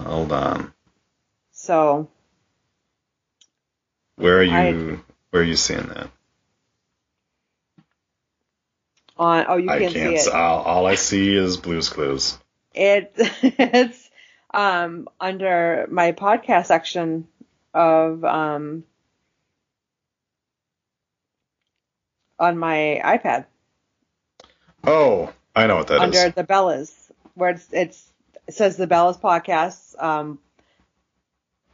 hold on. So Where are you? I- where are you seeing that? on oh you I can't, can't. see it. All, all I see is Blue's Clues. It <laughs> it's um under my podcast section of um on my iPad Oh, I know what that is. under the Bellas where it's, it's it says the Bellas podcast um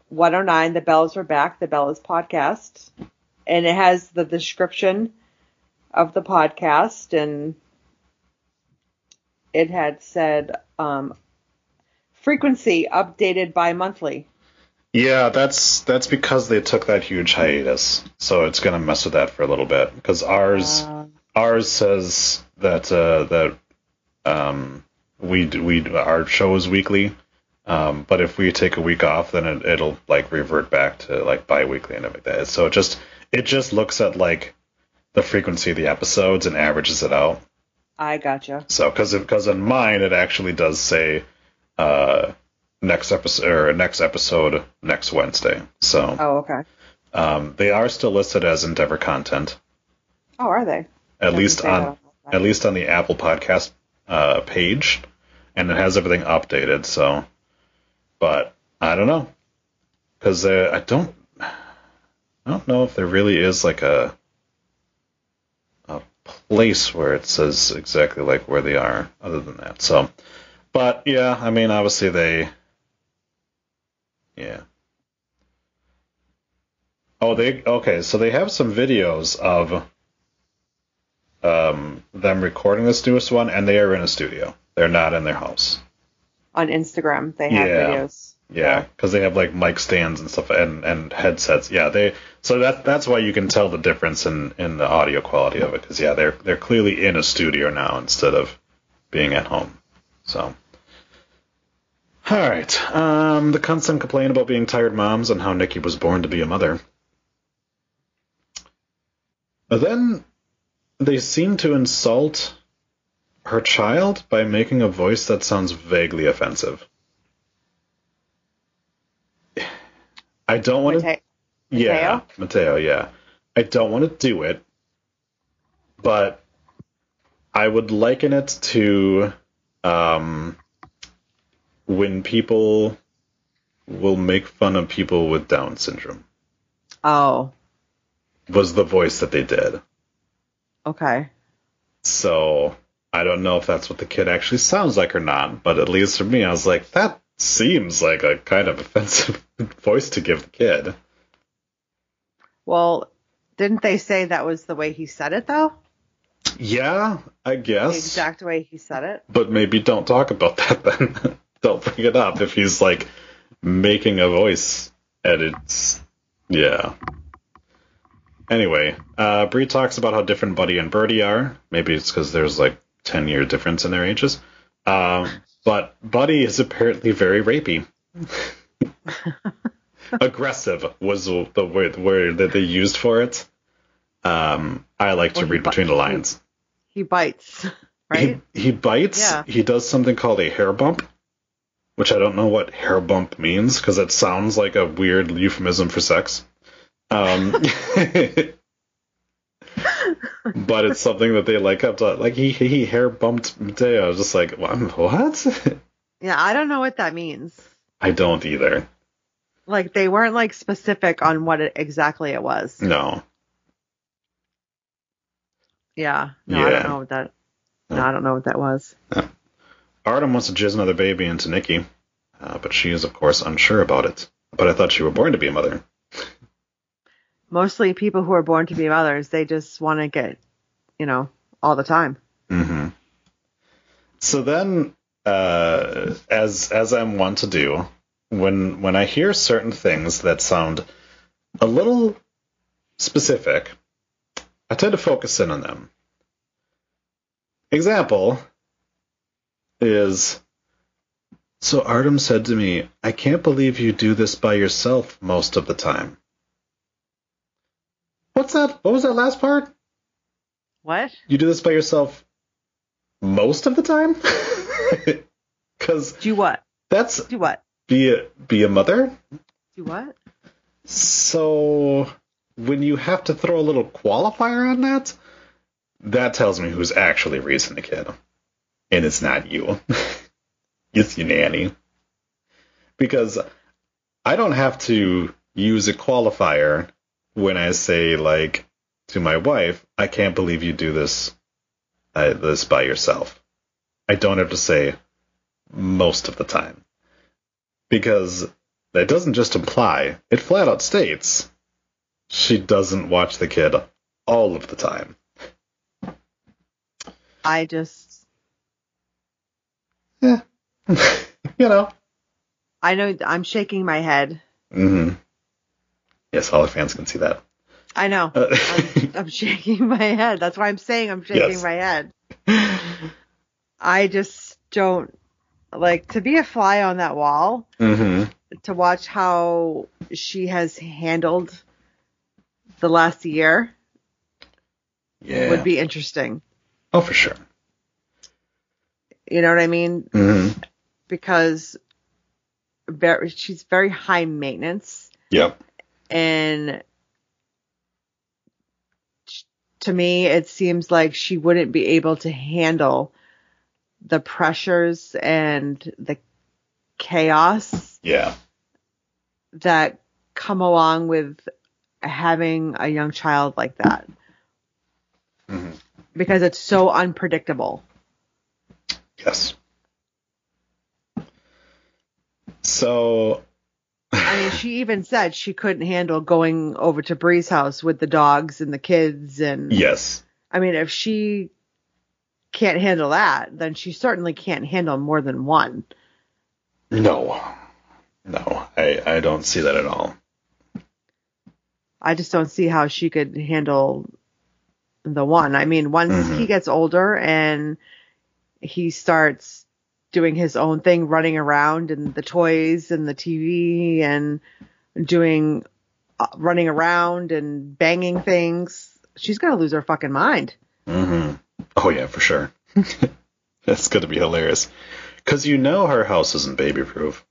109 the Bellas are back the Bellas podcast and it has the description of the podcast and it had said um, frequency updated by monthly. Yeah, that's that's because they took that huge hiatus, so it's gonna mess with that for a little bit. Because ours Uh, ours says that uh, that um, we we our show is weekly, um, but if we take a week off, then it, it'll like revert back to like bi-weekly and everything. like that. So it just it just looks at like the frequency of the episodes and averages it out. I gotcha. So because because in mine it actually does say uh, next episode or next episode next Wednesday. So Oh, okay. um, they are still listed as Endeavor content, Oh, are they? At least on at least on the Apple Podcast uh, page, and it has everything updated. So, but I don't know because uh, I don't I don't know if there really is like a a place where it says exactly like where they are. Other than that, so. But yeah, I mean, obviously they. Yeah. Oh, they okay. So they have some videos of um, them recording this newest one, and they are in a studio. They're not in their house. on Instagram. They have Yeah. videos. Yeah, because they have like mic stands and stuff and, and headsets. Yeah, they so that that's why you can tell the difference in, in the audio quality of it. Because yeah, they're they're clearly in a studio now instead of being at home. So. All right. Um, the constant complaint about being tired moms and how Nikki was born to be a mother. But then they seem to insult her child by making a voice that sounds vaguely offensive. I don't want to. Yeah, Mateo. Yeah, I don't want to do it, but I would liken it to um, when people will make fun of people with Down syndrome. Oh, Was the voice that they did. Okay. So I don't know if that's what the kid actually sounds like or not, but at least for me, I was like, that seems like a kind of offensive <laughs> voice to give the kid. Well, didn't they say that was the way he said it though? Yeah, I The guess. exact way he said it. But maybe don't talk about that then. <laughs> don't bring it up if he's like making a voice and it's yeah. Anyway, uh Brie talks about how different Buddy and Birdie are. Maybe it's because there's like ten year difference in their ages. Um but Buddy is apparently very rapey. <laughs> Aggressive was the word, word that they used for it. Um, I like to Well, he read between the he- lines. He bites, right? He, he bites. Yeah. He does something called a hair bump, which I don't know what hair bump means because it sounds like a weird euphemism for sex. Um, <laughs> but it's something that they like up to. Like he he hair bumped Mateo. I was just like, "What? yeah, I don't know what that means. I don't either. Like they weren't like specific on what it, exactly it was. No. Yeah. No, I don't know what that. No, I don't know what that was. Artem wants to jizz another baby into Nikki, uh, but she is of course unsure about it. But I thought you were born to be a mother. Mostly people who are born to be mothers, they just want to get, you know, all the time. Mm-hmm. So then, uh, as as I'm wont to do, when when I hear certain things that sound a little specific, I tend to focus in on them. Example is so Artem said to me, "I can't believe you do this by yourself most of the time." What's that? What was that last part? What? You do this by yourself most of the time? <laughs> Because Do what? that's Do what? be a, be a mother. Do what? So when you have to throw a little qualifier on that, that tells me who's actually raising the kid. And it's not you. <laughs> it's your nanny. Because I don't have to use a qualifier when I say like to my wife, I can't believe you do this uh, this by yourself. I don't have to say most of the time. Because that doesn't just imply, it flat out states she doesn't watch the kid all of the time. I just Yeah. <laughs> you know. I know I'm shaking my head. hmm Yes, all the fans can see that. I know. Uh, I'm, I'm shaking my head. That's why I'm saying I'm shaking Yes. my head. I just don't like to be a fly on that wall hmm to watch how she has handled the last year Yeah. would be interesting. oh, for sure. You know what I mean? hmm Because very, she's very high maintenance Yep. And to me it seems like she wouldn't be able to handle the pressures and the chaos Yeah. that come along with having a young child like that hmm because it's so unpredictable. Yes. So. I mean, she even said she couldn't handle going over to Brie's house with the dogs and the kids and Yes. I mean, if she can't handle that, then she certainly can't handle more than one. No. No, I, I don't see that at all. I just don't see how she could handle the one. I mean, once Mhm. he gets older and he starts doing his own thing, running around and the toys and the TV and doing uh, running around and banging things, she's gonna lose her fucking mind. Mm-hmm. Oh yeah, for sure. <laughs> That's gonna be hilarious. Cause you know her house isn't baby proof.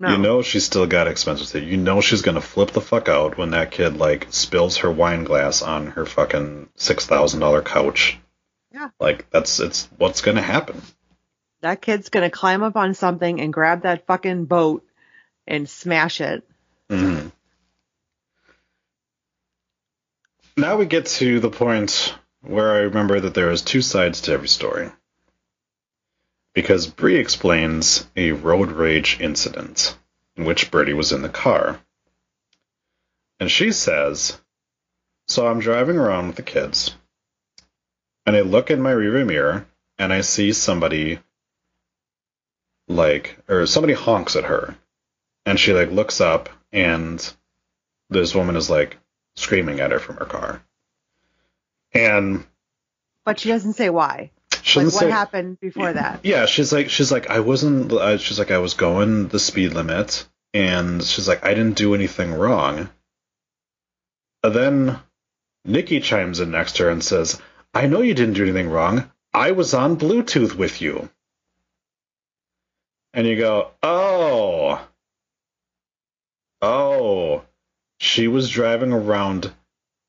No. You know she's still got expenses. there. You know she's gonna flip the fuck out when that kid like spills her wine glass on her fucking six thousand dollar couch. Yeah. Like that's it's what's gonna happen. That kid's gonna climb up on something and grab that fucking boat and smash it. hmm Now we get to the point where I remember that there is two sides to every story. Because Brie explains a road rage incident in which Birdie was in the car. And she says, So I'm driving around with the kids, and I look in my rearview mirror, and I see somebody, like, or somebody honks at her. And she, like, looks up, and this woman is, like, screaming at her from her car. And But she doesn't say why. she Like what say, happened before that? yeah, she's like, she's like, I wasn't. Uh, she's like, I was going the speed limit, and she's like, I didn't do anything wrong. And then Nikki chimes in next to her and says, I know you didn't do anything wrong. I was on Bluetooth with you. And you go, oh, oh, she was driving around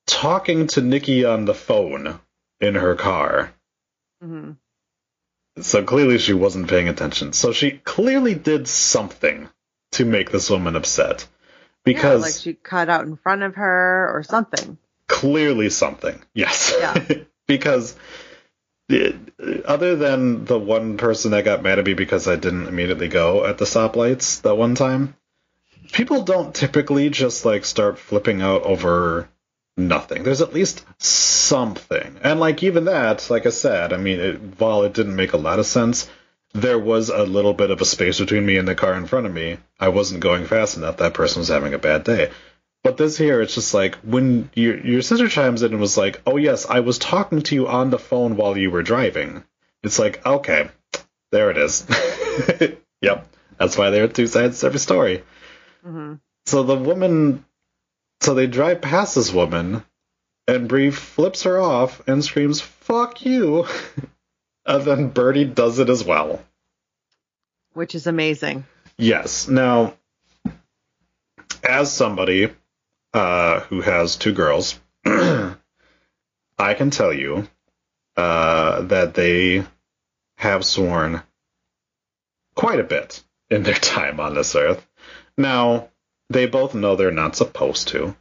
talking to Nikki on the phone in her car. Mm-hmm. So clearly she wasn't paying attention. So she clearly did something to make this woman upset. Because yeah, like she cut out in front of her or something. clearly something. Yes. Yeah. <laughs> because other than the one person that got mad at me because I didn't immediately go at the stoplights that one time, people don't typically just like start flipping out over nothing. There's at least something. And like even that, like I said, I mean, it, while it didn't make a lot of sense, there was a little bit of a space between me and the car in front of me. I wasn't going fast enough. That person was having a bad day. But this here, it's just like when your your sister chimes in and was like, "Oh yes, I was talking to you on the phone while you were driving." It's like, okay, there it is. <laughs> yep, that's why there are two sides to every story. hmm So the woman, so they drive past this woman, and Brie flips her off and screams, "Fuck you!" <laughs> and then Birdie does it as well. Which is amazing. Yes. Now, as somebody uh, who has two girls, <clears throat> I can tell you uh, that they have sworn quite a bit in their <laughs> time on this earth. Now, they both know they're not supposed to,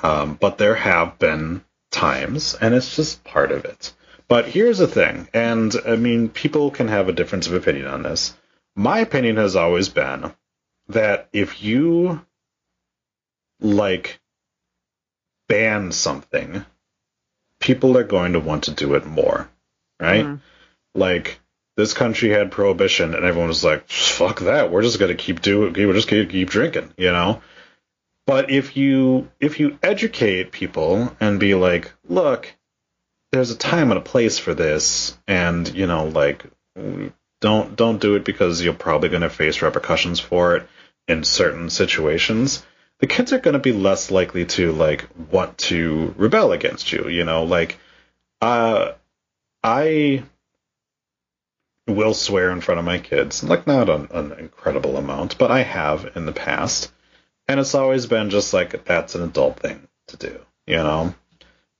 um, but there have been times, and it's just part of it. But here's the thing, and I mean, people can have a difference of opinion on this. My opinion has always been that if you like ban something, people are going to want to do it more, right? Mhm. Like this country had prohibition and everyone was like, fuck that, we're just gonna keep doing we're just gonna keep drinking, you know? But if you if you educate people and be like, look, there's a time and a place for this, and you know, like don't don't do it because you're probably gonna face repercussions for it in certain situations. The kids are gonna be less likely to like want to rebel against you, you know, like uh I will swear in front of my kids, like not an, an incredible amount, but I have in the past, and it's always been just like that's an adult thing to do, you know.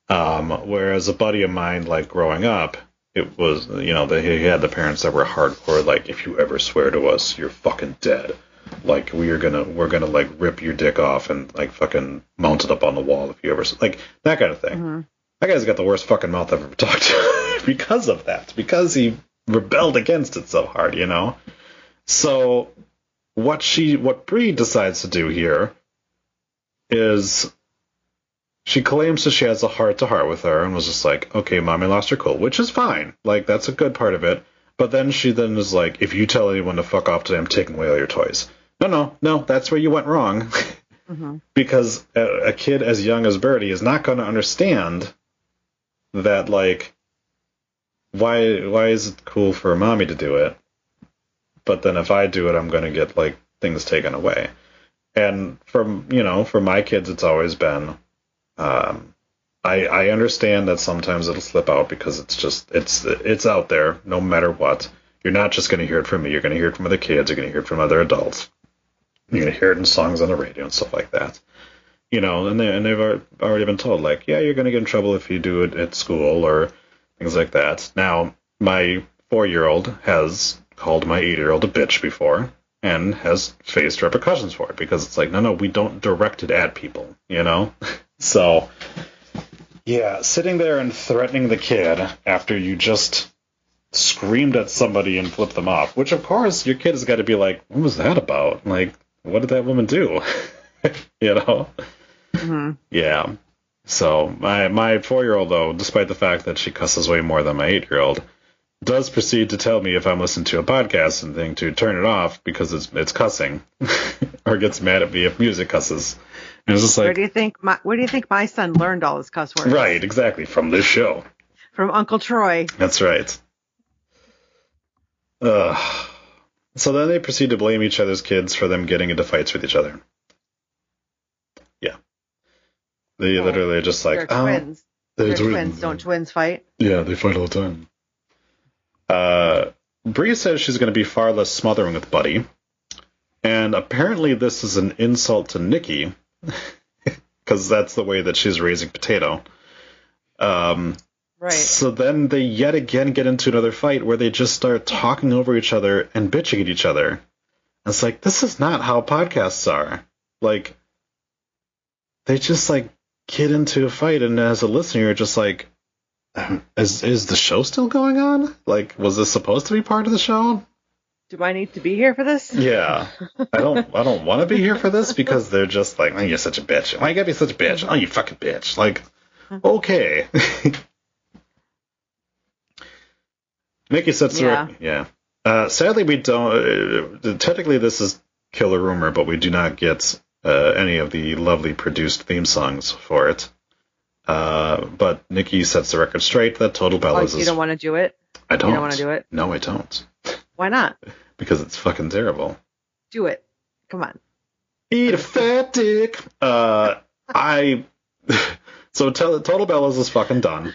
Um, whereas a buddy of mine, like growing up, it was you know they, he had the parents that were hardcore, like if you ever swear to us, you're fucking dead. Like we are gonna we're gonna like rip your dick off and like fucking mount it up on the wall if you ever like that kind of thing. Mm-hmm. That guy's got the worst fucking mouth I've ever <laughs> talked to because of that. Because he rebelled against it so hard, you know. So what she what Brie decides to do here is she claims that she has a heart to heart with her and was just like, okay, mommy lost her cool, which is fine. Like that's a good part of it. But then she then is like, if you tell anyone to fuck off today, I'm taking away all your toys. No, no, no, that's where you went wrong. Mm-hmm. <laughs> because a, a kid as young as Birdie is not going to understand that like why why is it cool for mommy to do it? But then if i do it i'm going to get like things taken away. And from you know for my kids it's always been um i i understand that sometimes it'll slip out because it's just it's it's out there no matter what. You're not just going to hear it from me. You're going to hear it from other kids. You're going to hear it from other adults you're going to hear it in songs on the radio and stuff like that you know and, they, and they've already been told like yeah you're to get in trouble if you do it at school or things like that. Now, my four year old has called my eight year old a bitch before and has faced repercussions for it because it's like, no, no, we don't direct it at people, you know? <laughs> so, yeah, sitting there and threatening the kid after you just screamed at somebody and flipped them off, which of course your kid has got to be like, what was that about? Like, what did that woman do? <laughs> you know? Mm-hmm. Yeah. So my my four year old though, despite the fact that she cusses way more than my eight year old, does proceed to tell me if I'm listening to a podcast and thing to turn it off because it's it's cussing, <laughs> or gets mad at me if music cusses. And it's just Where do you think my Where do you think my son learned all his cuss words? right, exactly from this show. From Uncle Troy. That's right. Ugh. So then they proceed to blame each other's kids for them getting into fights with each other. Yeah. They Oh, literally are just like, They're oh, twins. they're They're twins. twins. Don't twins fight? Yeah, they fight all the time. Uh, Brie says she's going to be far less smothering with Buddy, and apparently this is an insult to Nikki, <laughs> because that's the way that she's raising Potato. Um, Right. So then they yet again get into another fight where they just start talking over each other and bitching at each other. And it's like this is not how podcasts are. Like they just like get into a fight, and as a listener, you're just like, um, is is the show still going on? Like, was this supposed to be part of the show? Do I need to be here for this? Yeah, <laughs> I don't. I don't want to be here for this because they're just like, oh, you're such a bitch. Why you gotta be such a bitch? Oh, you fucking bitch. Like, okay. <laughs> Nikki sets the Yeah. yeah. Uh, sadly, we don't. Uh, technically, this is killer rumor, but we do not get uh, any of the lovely produced theme songs for it. Uh, but Nikki sets the record straight that Total Oh, Bellas you is. don't want to do it? I don't. You don't wanna do it? No, I don't. Why not? Because it's fucking terrible. Do it. Come on. Eat a fat dick. Uh, I. <laughs> so Total Bellas is fucking done.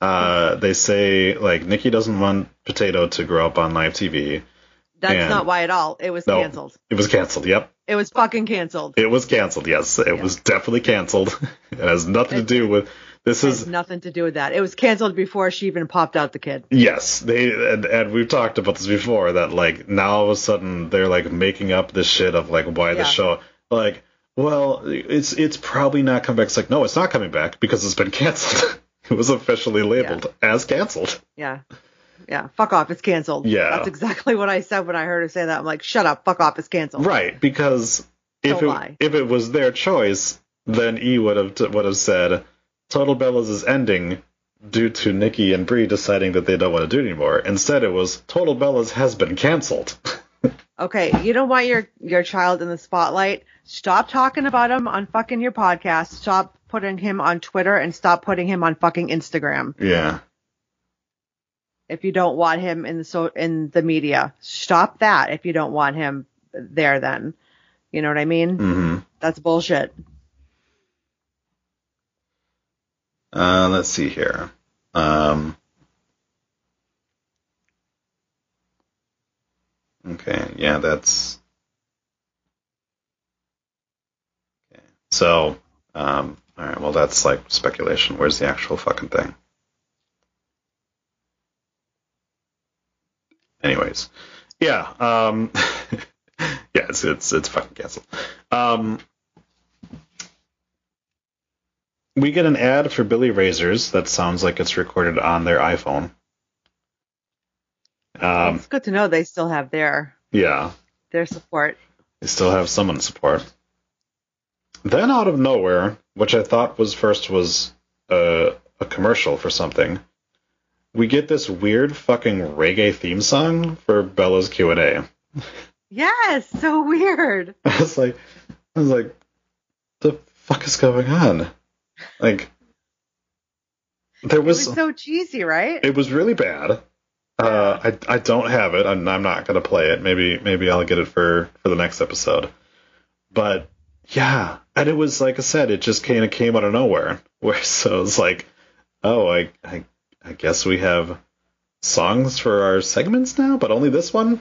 Uh, they say like Nikki doesn't want Potato to grow up on live TV. That's And- not why at all. It was No. canceled. It was canceled. Yep, It was fucking canceled. it was canceled. Yes, it Yeah. was definitely canceled. <laughs> it has nothing to do with this. It has Is nothing to do with that. It was canceled before she even popped out the kid. yes, they and, and we've talked about this before that like now all of a sudden they're like making up this shit of like why the show like well it's it's probably not coming back. It's like no, it's not coming back because it's been canceled. <laughs> it <laughs> was officially labeled as canceled. Yeah. Yeah. Fuck off. It's canceled. Yeah. That's exactly what I said when I heard her say that. I'm like, shut up. Fuck off. It's canceled. Right, because if Don't it, lie. if it was their choice, then E would have would have said Total Bellas is ending due to Nikki and Brie deciding that they don't want to do it anymore. Instead, it was Total Bellas has been canceled. <laughs> Okay, you don't want your your child in the spotlight. Stop talking about him on fucking your podcast. Stop putting him on Twitter and stop putting him on fucking Instagram. yeah. If you don't want him in the so in the media, stop that. If you don't want him there, then you know what I mean. hmm That's bullshit. Uh, let's see here. Um, okay, yeah, that's. Okay, so, um, all right, well, that's like speculation. Where's the actual fucking thing? Anyways, yeah, um, <laughs> yeah, it's it's it's fucking canceled. Um, we get an ad for Billie Razors that sounds like it's recorded on their iPhone. Um, it's good to know they still have their yeah, their support. they still have someone support. Then out of nowhere, which I thought was first was a, a commercial for something, we get this weird fucking reggae theme song for Bella's Q and A. Yes, so weird. <laughs> I was like, I was like, the fuck is going on? Like, there It was was so cheesy, right? it was really bad. Uh, I I don't have it. I'm I'm not gonna play it. Maybe maybe I'll get it for for the next episode. But yeah, and it was like I said, it just kind of came out of nowhere. Where <laughs> so it's like, oh, I I I guess we have songs for our segments now, but only this one.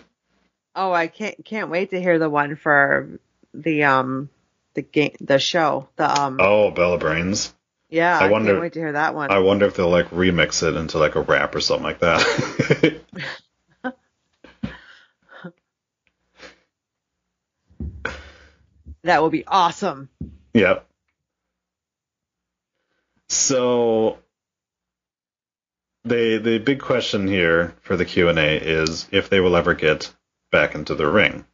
Oh, I can't can't wait to hear the one for the um the game the show the um Oh, Bella Brains. yeah I I, wonder- can't wait to hear that one. I wonder if they'll like remix it into like a rap or something like that. <laughs> that will be awesome. Yep. So the the big question here for the Q and A is if they will ever get back into the ring.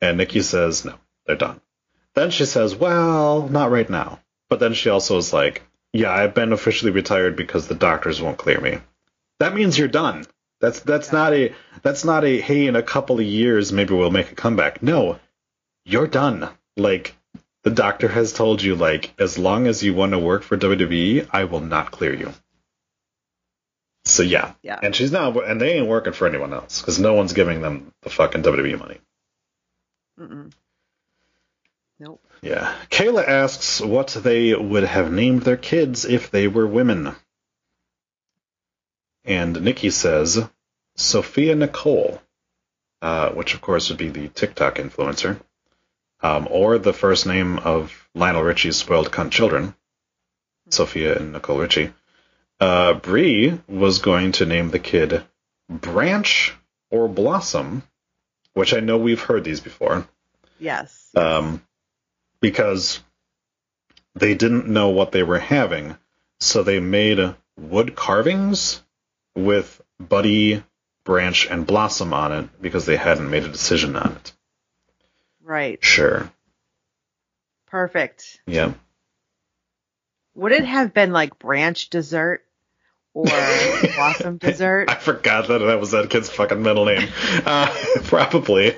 And Nikki says no, they're done. Then she says, "Well, not right now." But then she also is like, "Yeah, I've been officially retired because the doctors won't clear me." That means you're done. That's that's not a that's not a hey in a couple of years maybe we'll make a comeback. No, you're done. Like the doctor has told you, like as long as you want to work for WWE, I will not clear you. So yeah, Yeah. and she's not, and they ain't working for anyone else because no one's giving them the fucking WWE money. Mm-mm. Nope. Yeah. Kayla asks what they would have named their kids if they were women. And Nikki says Sophia Nicole, uh, which of course would be the TikTok influencer, um, or the first name of Lionel Richie's spoiled cunt children, Sophia and Nicole Richie. Uh, Brie was going to name the kid Branch or Blossom, which I know we've heard these before Yes. um, because they didn't know what they were having, so they made wood carvings with Buddy, Branch, and Blossom on it because they hadn't made a decision on it. Right. Sure. Perfect. Yeah. Would it have been like branch dessert or <laughs> blossom dessert? I forgot that that was that kid's fucking middle name. Uh, <laughs> probably.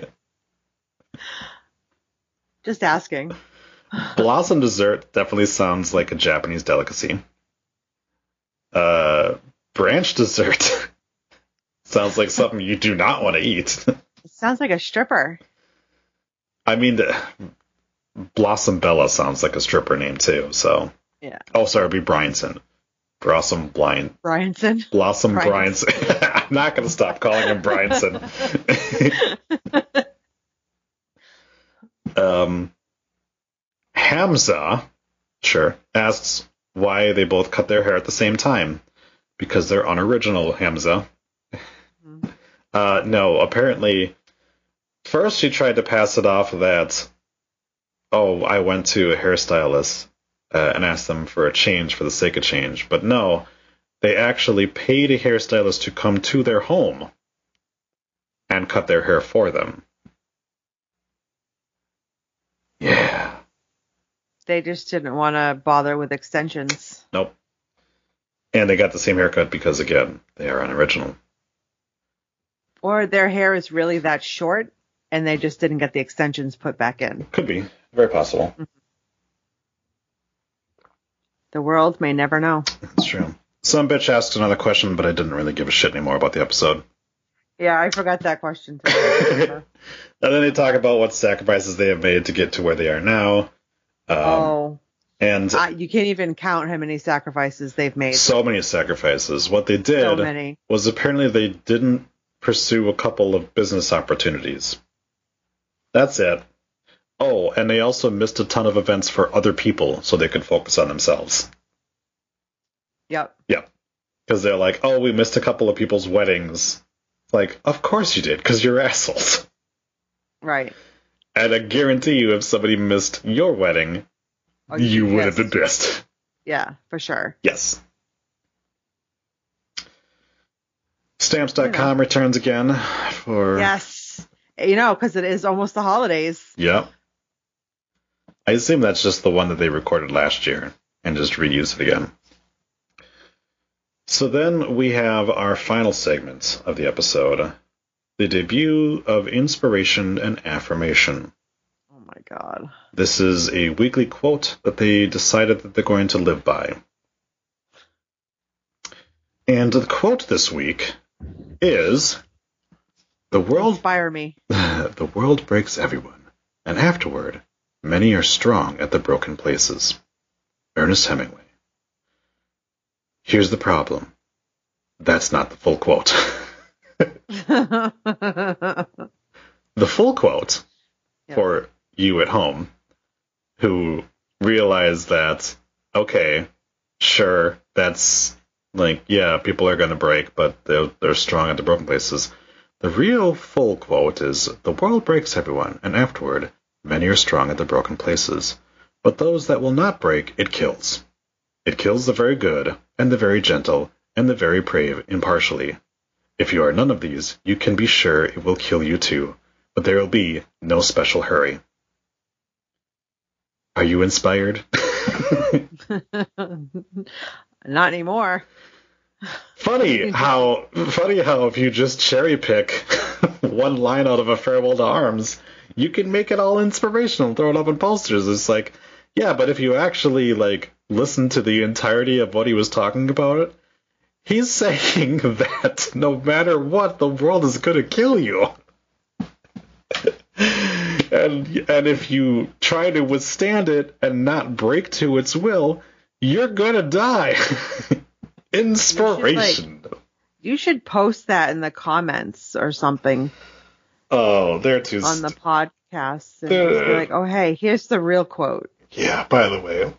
Just asking. Blossom dessert definitely sounds like a Japanese delicacy. Uh, branch dessert <laughs> sounds like something you do not want to eat. It sounds like a stripper. I mean, the, Blossom Bella sounds like a stripper name too. So, Yeah. oh, sorry, it'd be Bryanson. Blossom Blind. Bryanson. Blossom Bryanson. Bryanson. <laughs> I'm not going to stop calling him Bryanson. <laughs> um, Hamza, sure, asks why they both cut their hair at the same time. Because they're unoriginal, Hamza. Uh, no, apparently, first she tried to pass it off that, oh, I went to a hairstylist uh, and asked them for a change for the sake of change. But no, they actually paid a hairstylist to come to their home and cut their hair for them. Yeah. They just didn't want to bother with extensions. Nope. And they got the same haircut because, again, they are unoriginal. Or their hair is really that short and they just didn't get the extensions put back in. Could be. Very possible. The world may never know. That's true. Some bitch asked another question, but I didn't really give a shit anymore about the episode. Yeah, I forgot that question too. <laughs> and then they talk about what sacrifices they have made to get to where they are now. Um, oh, and I, you can't even count how many sacrifices they've made. so many sacrifices. What they So did many. was apparently they didn't pursue a couple of business opportunities. That's it. Oh, and they also missed a ton of events for other people so they could focus on themselves. Yep. Yep. Because they're like, oh, we missed a couple of people's weddings. Like, of course you did, because you're <laughs> assholes. Right. And I guarantee you, if somebody missed your wedding, Oh, you would have been pissed. Yeah, for sure. Yes. Stamps.com returns again for. Yes. You know, because it is almost the holidays. Yep. I assume that's just the one that they recorded last year and just reuse it again. So then we have our final segment of the episode the debut of inspiration and affirmation. Oh my god. This is a weekly quote that they decided that they're going to live by. And the quote this week is The world Inspire me. <laughs> the world breaks everyone, and afterward, many are strong at the broken places. Ernest Hemingway. Here's the problem. That's not the full quote. <laughs> the full quote Yeah. for you at home who realize that, okay, sure, that's like, yeah, people are going to break, but they're, they're strong at the broken places. The real full quote is The world breaks everyone, and afterward, many are strong at the broken places. But those that will not break, it kills. It kills the very good, and the very gentle, and the very brave impartially. If you are none of these, you can be sure it will kill you too, but there will be no special hurry. Are you inspired? <laughs> <laughs> Not anymore. Funny <laughs> how funny how if you just cherry pick <laughs> one line out of a farewell to arms, you can make it all inspirational and throw it up in posters. It's like, yeah, but if you actually like listen to the entirety of what he was talking about, he's <laughs> saying that no matter what, the world is gonna kill you. and and if you try to withstand it and not break to its will, you're gonna die. Inspiration. You should post that in the comments or something oh, they're too. on the podcast. And be like, oh, hey, here's the real quote. yeah. By the way,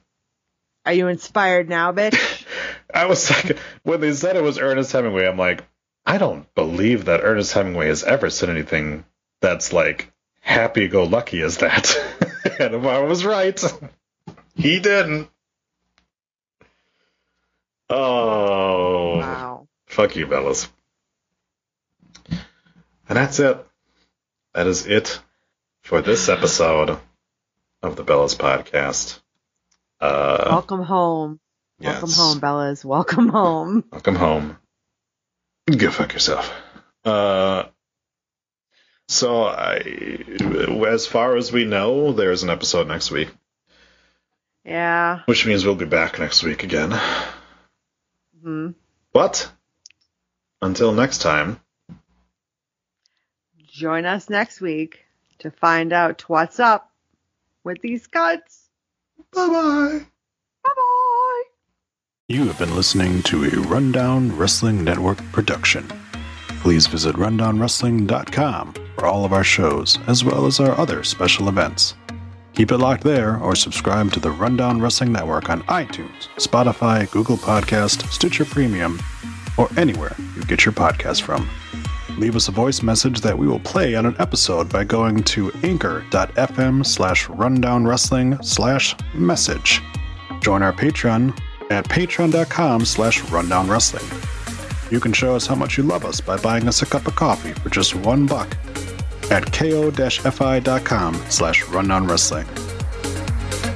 Are you inspired now, bitch? <laughs> I was like, when they said it was Ernest Hemingway, I'm like, I don't believe that Ernest Hemingway has ever said anything that's like happy-go-lucky as that. <laughs> and if I was right, <laughs> he didn't. Oh, wow. fuck you, Bellas. And that's it. That is it for this episode of the Bellas podcast. Uh, Welcome home. Yes. Welcome home, Bellas. Welcome home. Welcome home. Go fuck yourself. Uh, so I, as far as we know, there's an episode next week, Yeah. which means we'll be back next week again. Hmm But until next time, Join us next week to find out what's up with these cuts. bye bye. Bye bye. You have been listening to a Rundown Wrestling Network production. Please visit rundownwrestling.com for all of our shows, as well as our other special events. Keep it locked there or subscribe to the Rundown Wrestling Network on iTunes, Spotify, Google Podcast, Stitcher Premium, or anywhere you get your podcast from. Leave us a voice message that we will play on an episode by going to anchor.fm slash rundown wrestling slash message. Join our Patreon at patreon.com slash rundown wrestling. You can show us how much you love us by buying us a cup of coffee for just one buck at ko-fi.com slash rundown wrestling.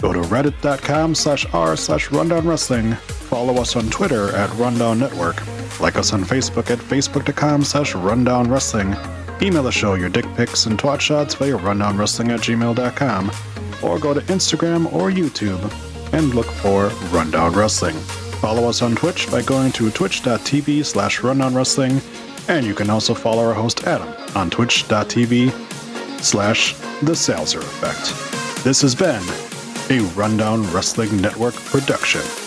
Go to reddit.com slash r slash rundown wrestling Follow us on Twitter at Rundown Network. Like us on Facebook at facebook.com slash rundown wrestling. Email the show your dick pics and twat shots via rundownwrestling at gmail.com. Or go to Instagram or YouTube and look for Rundown Wrestling. Follow us on Twitch by going to twitch.tv slash rundown wrestling. And you can also follow our host Adam on twitch.tv slash the Salzer Effect. This has been a Rundown Wrestling Network production.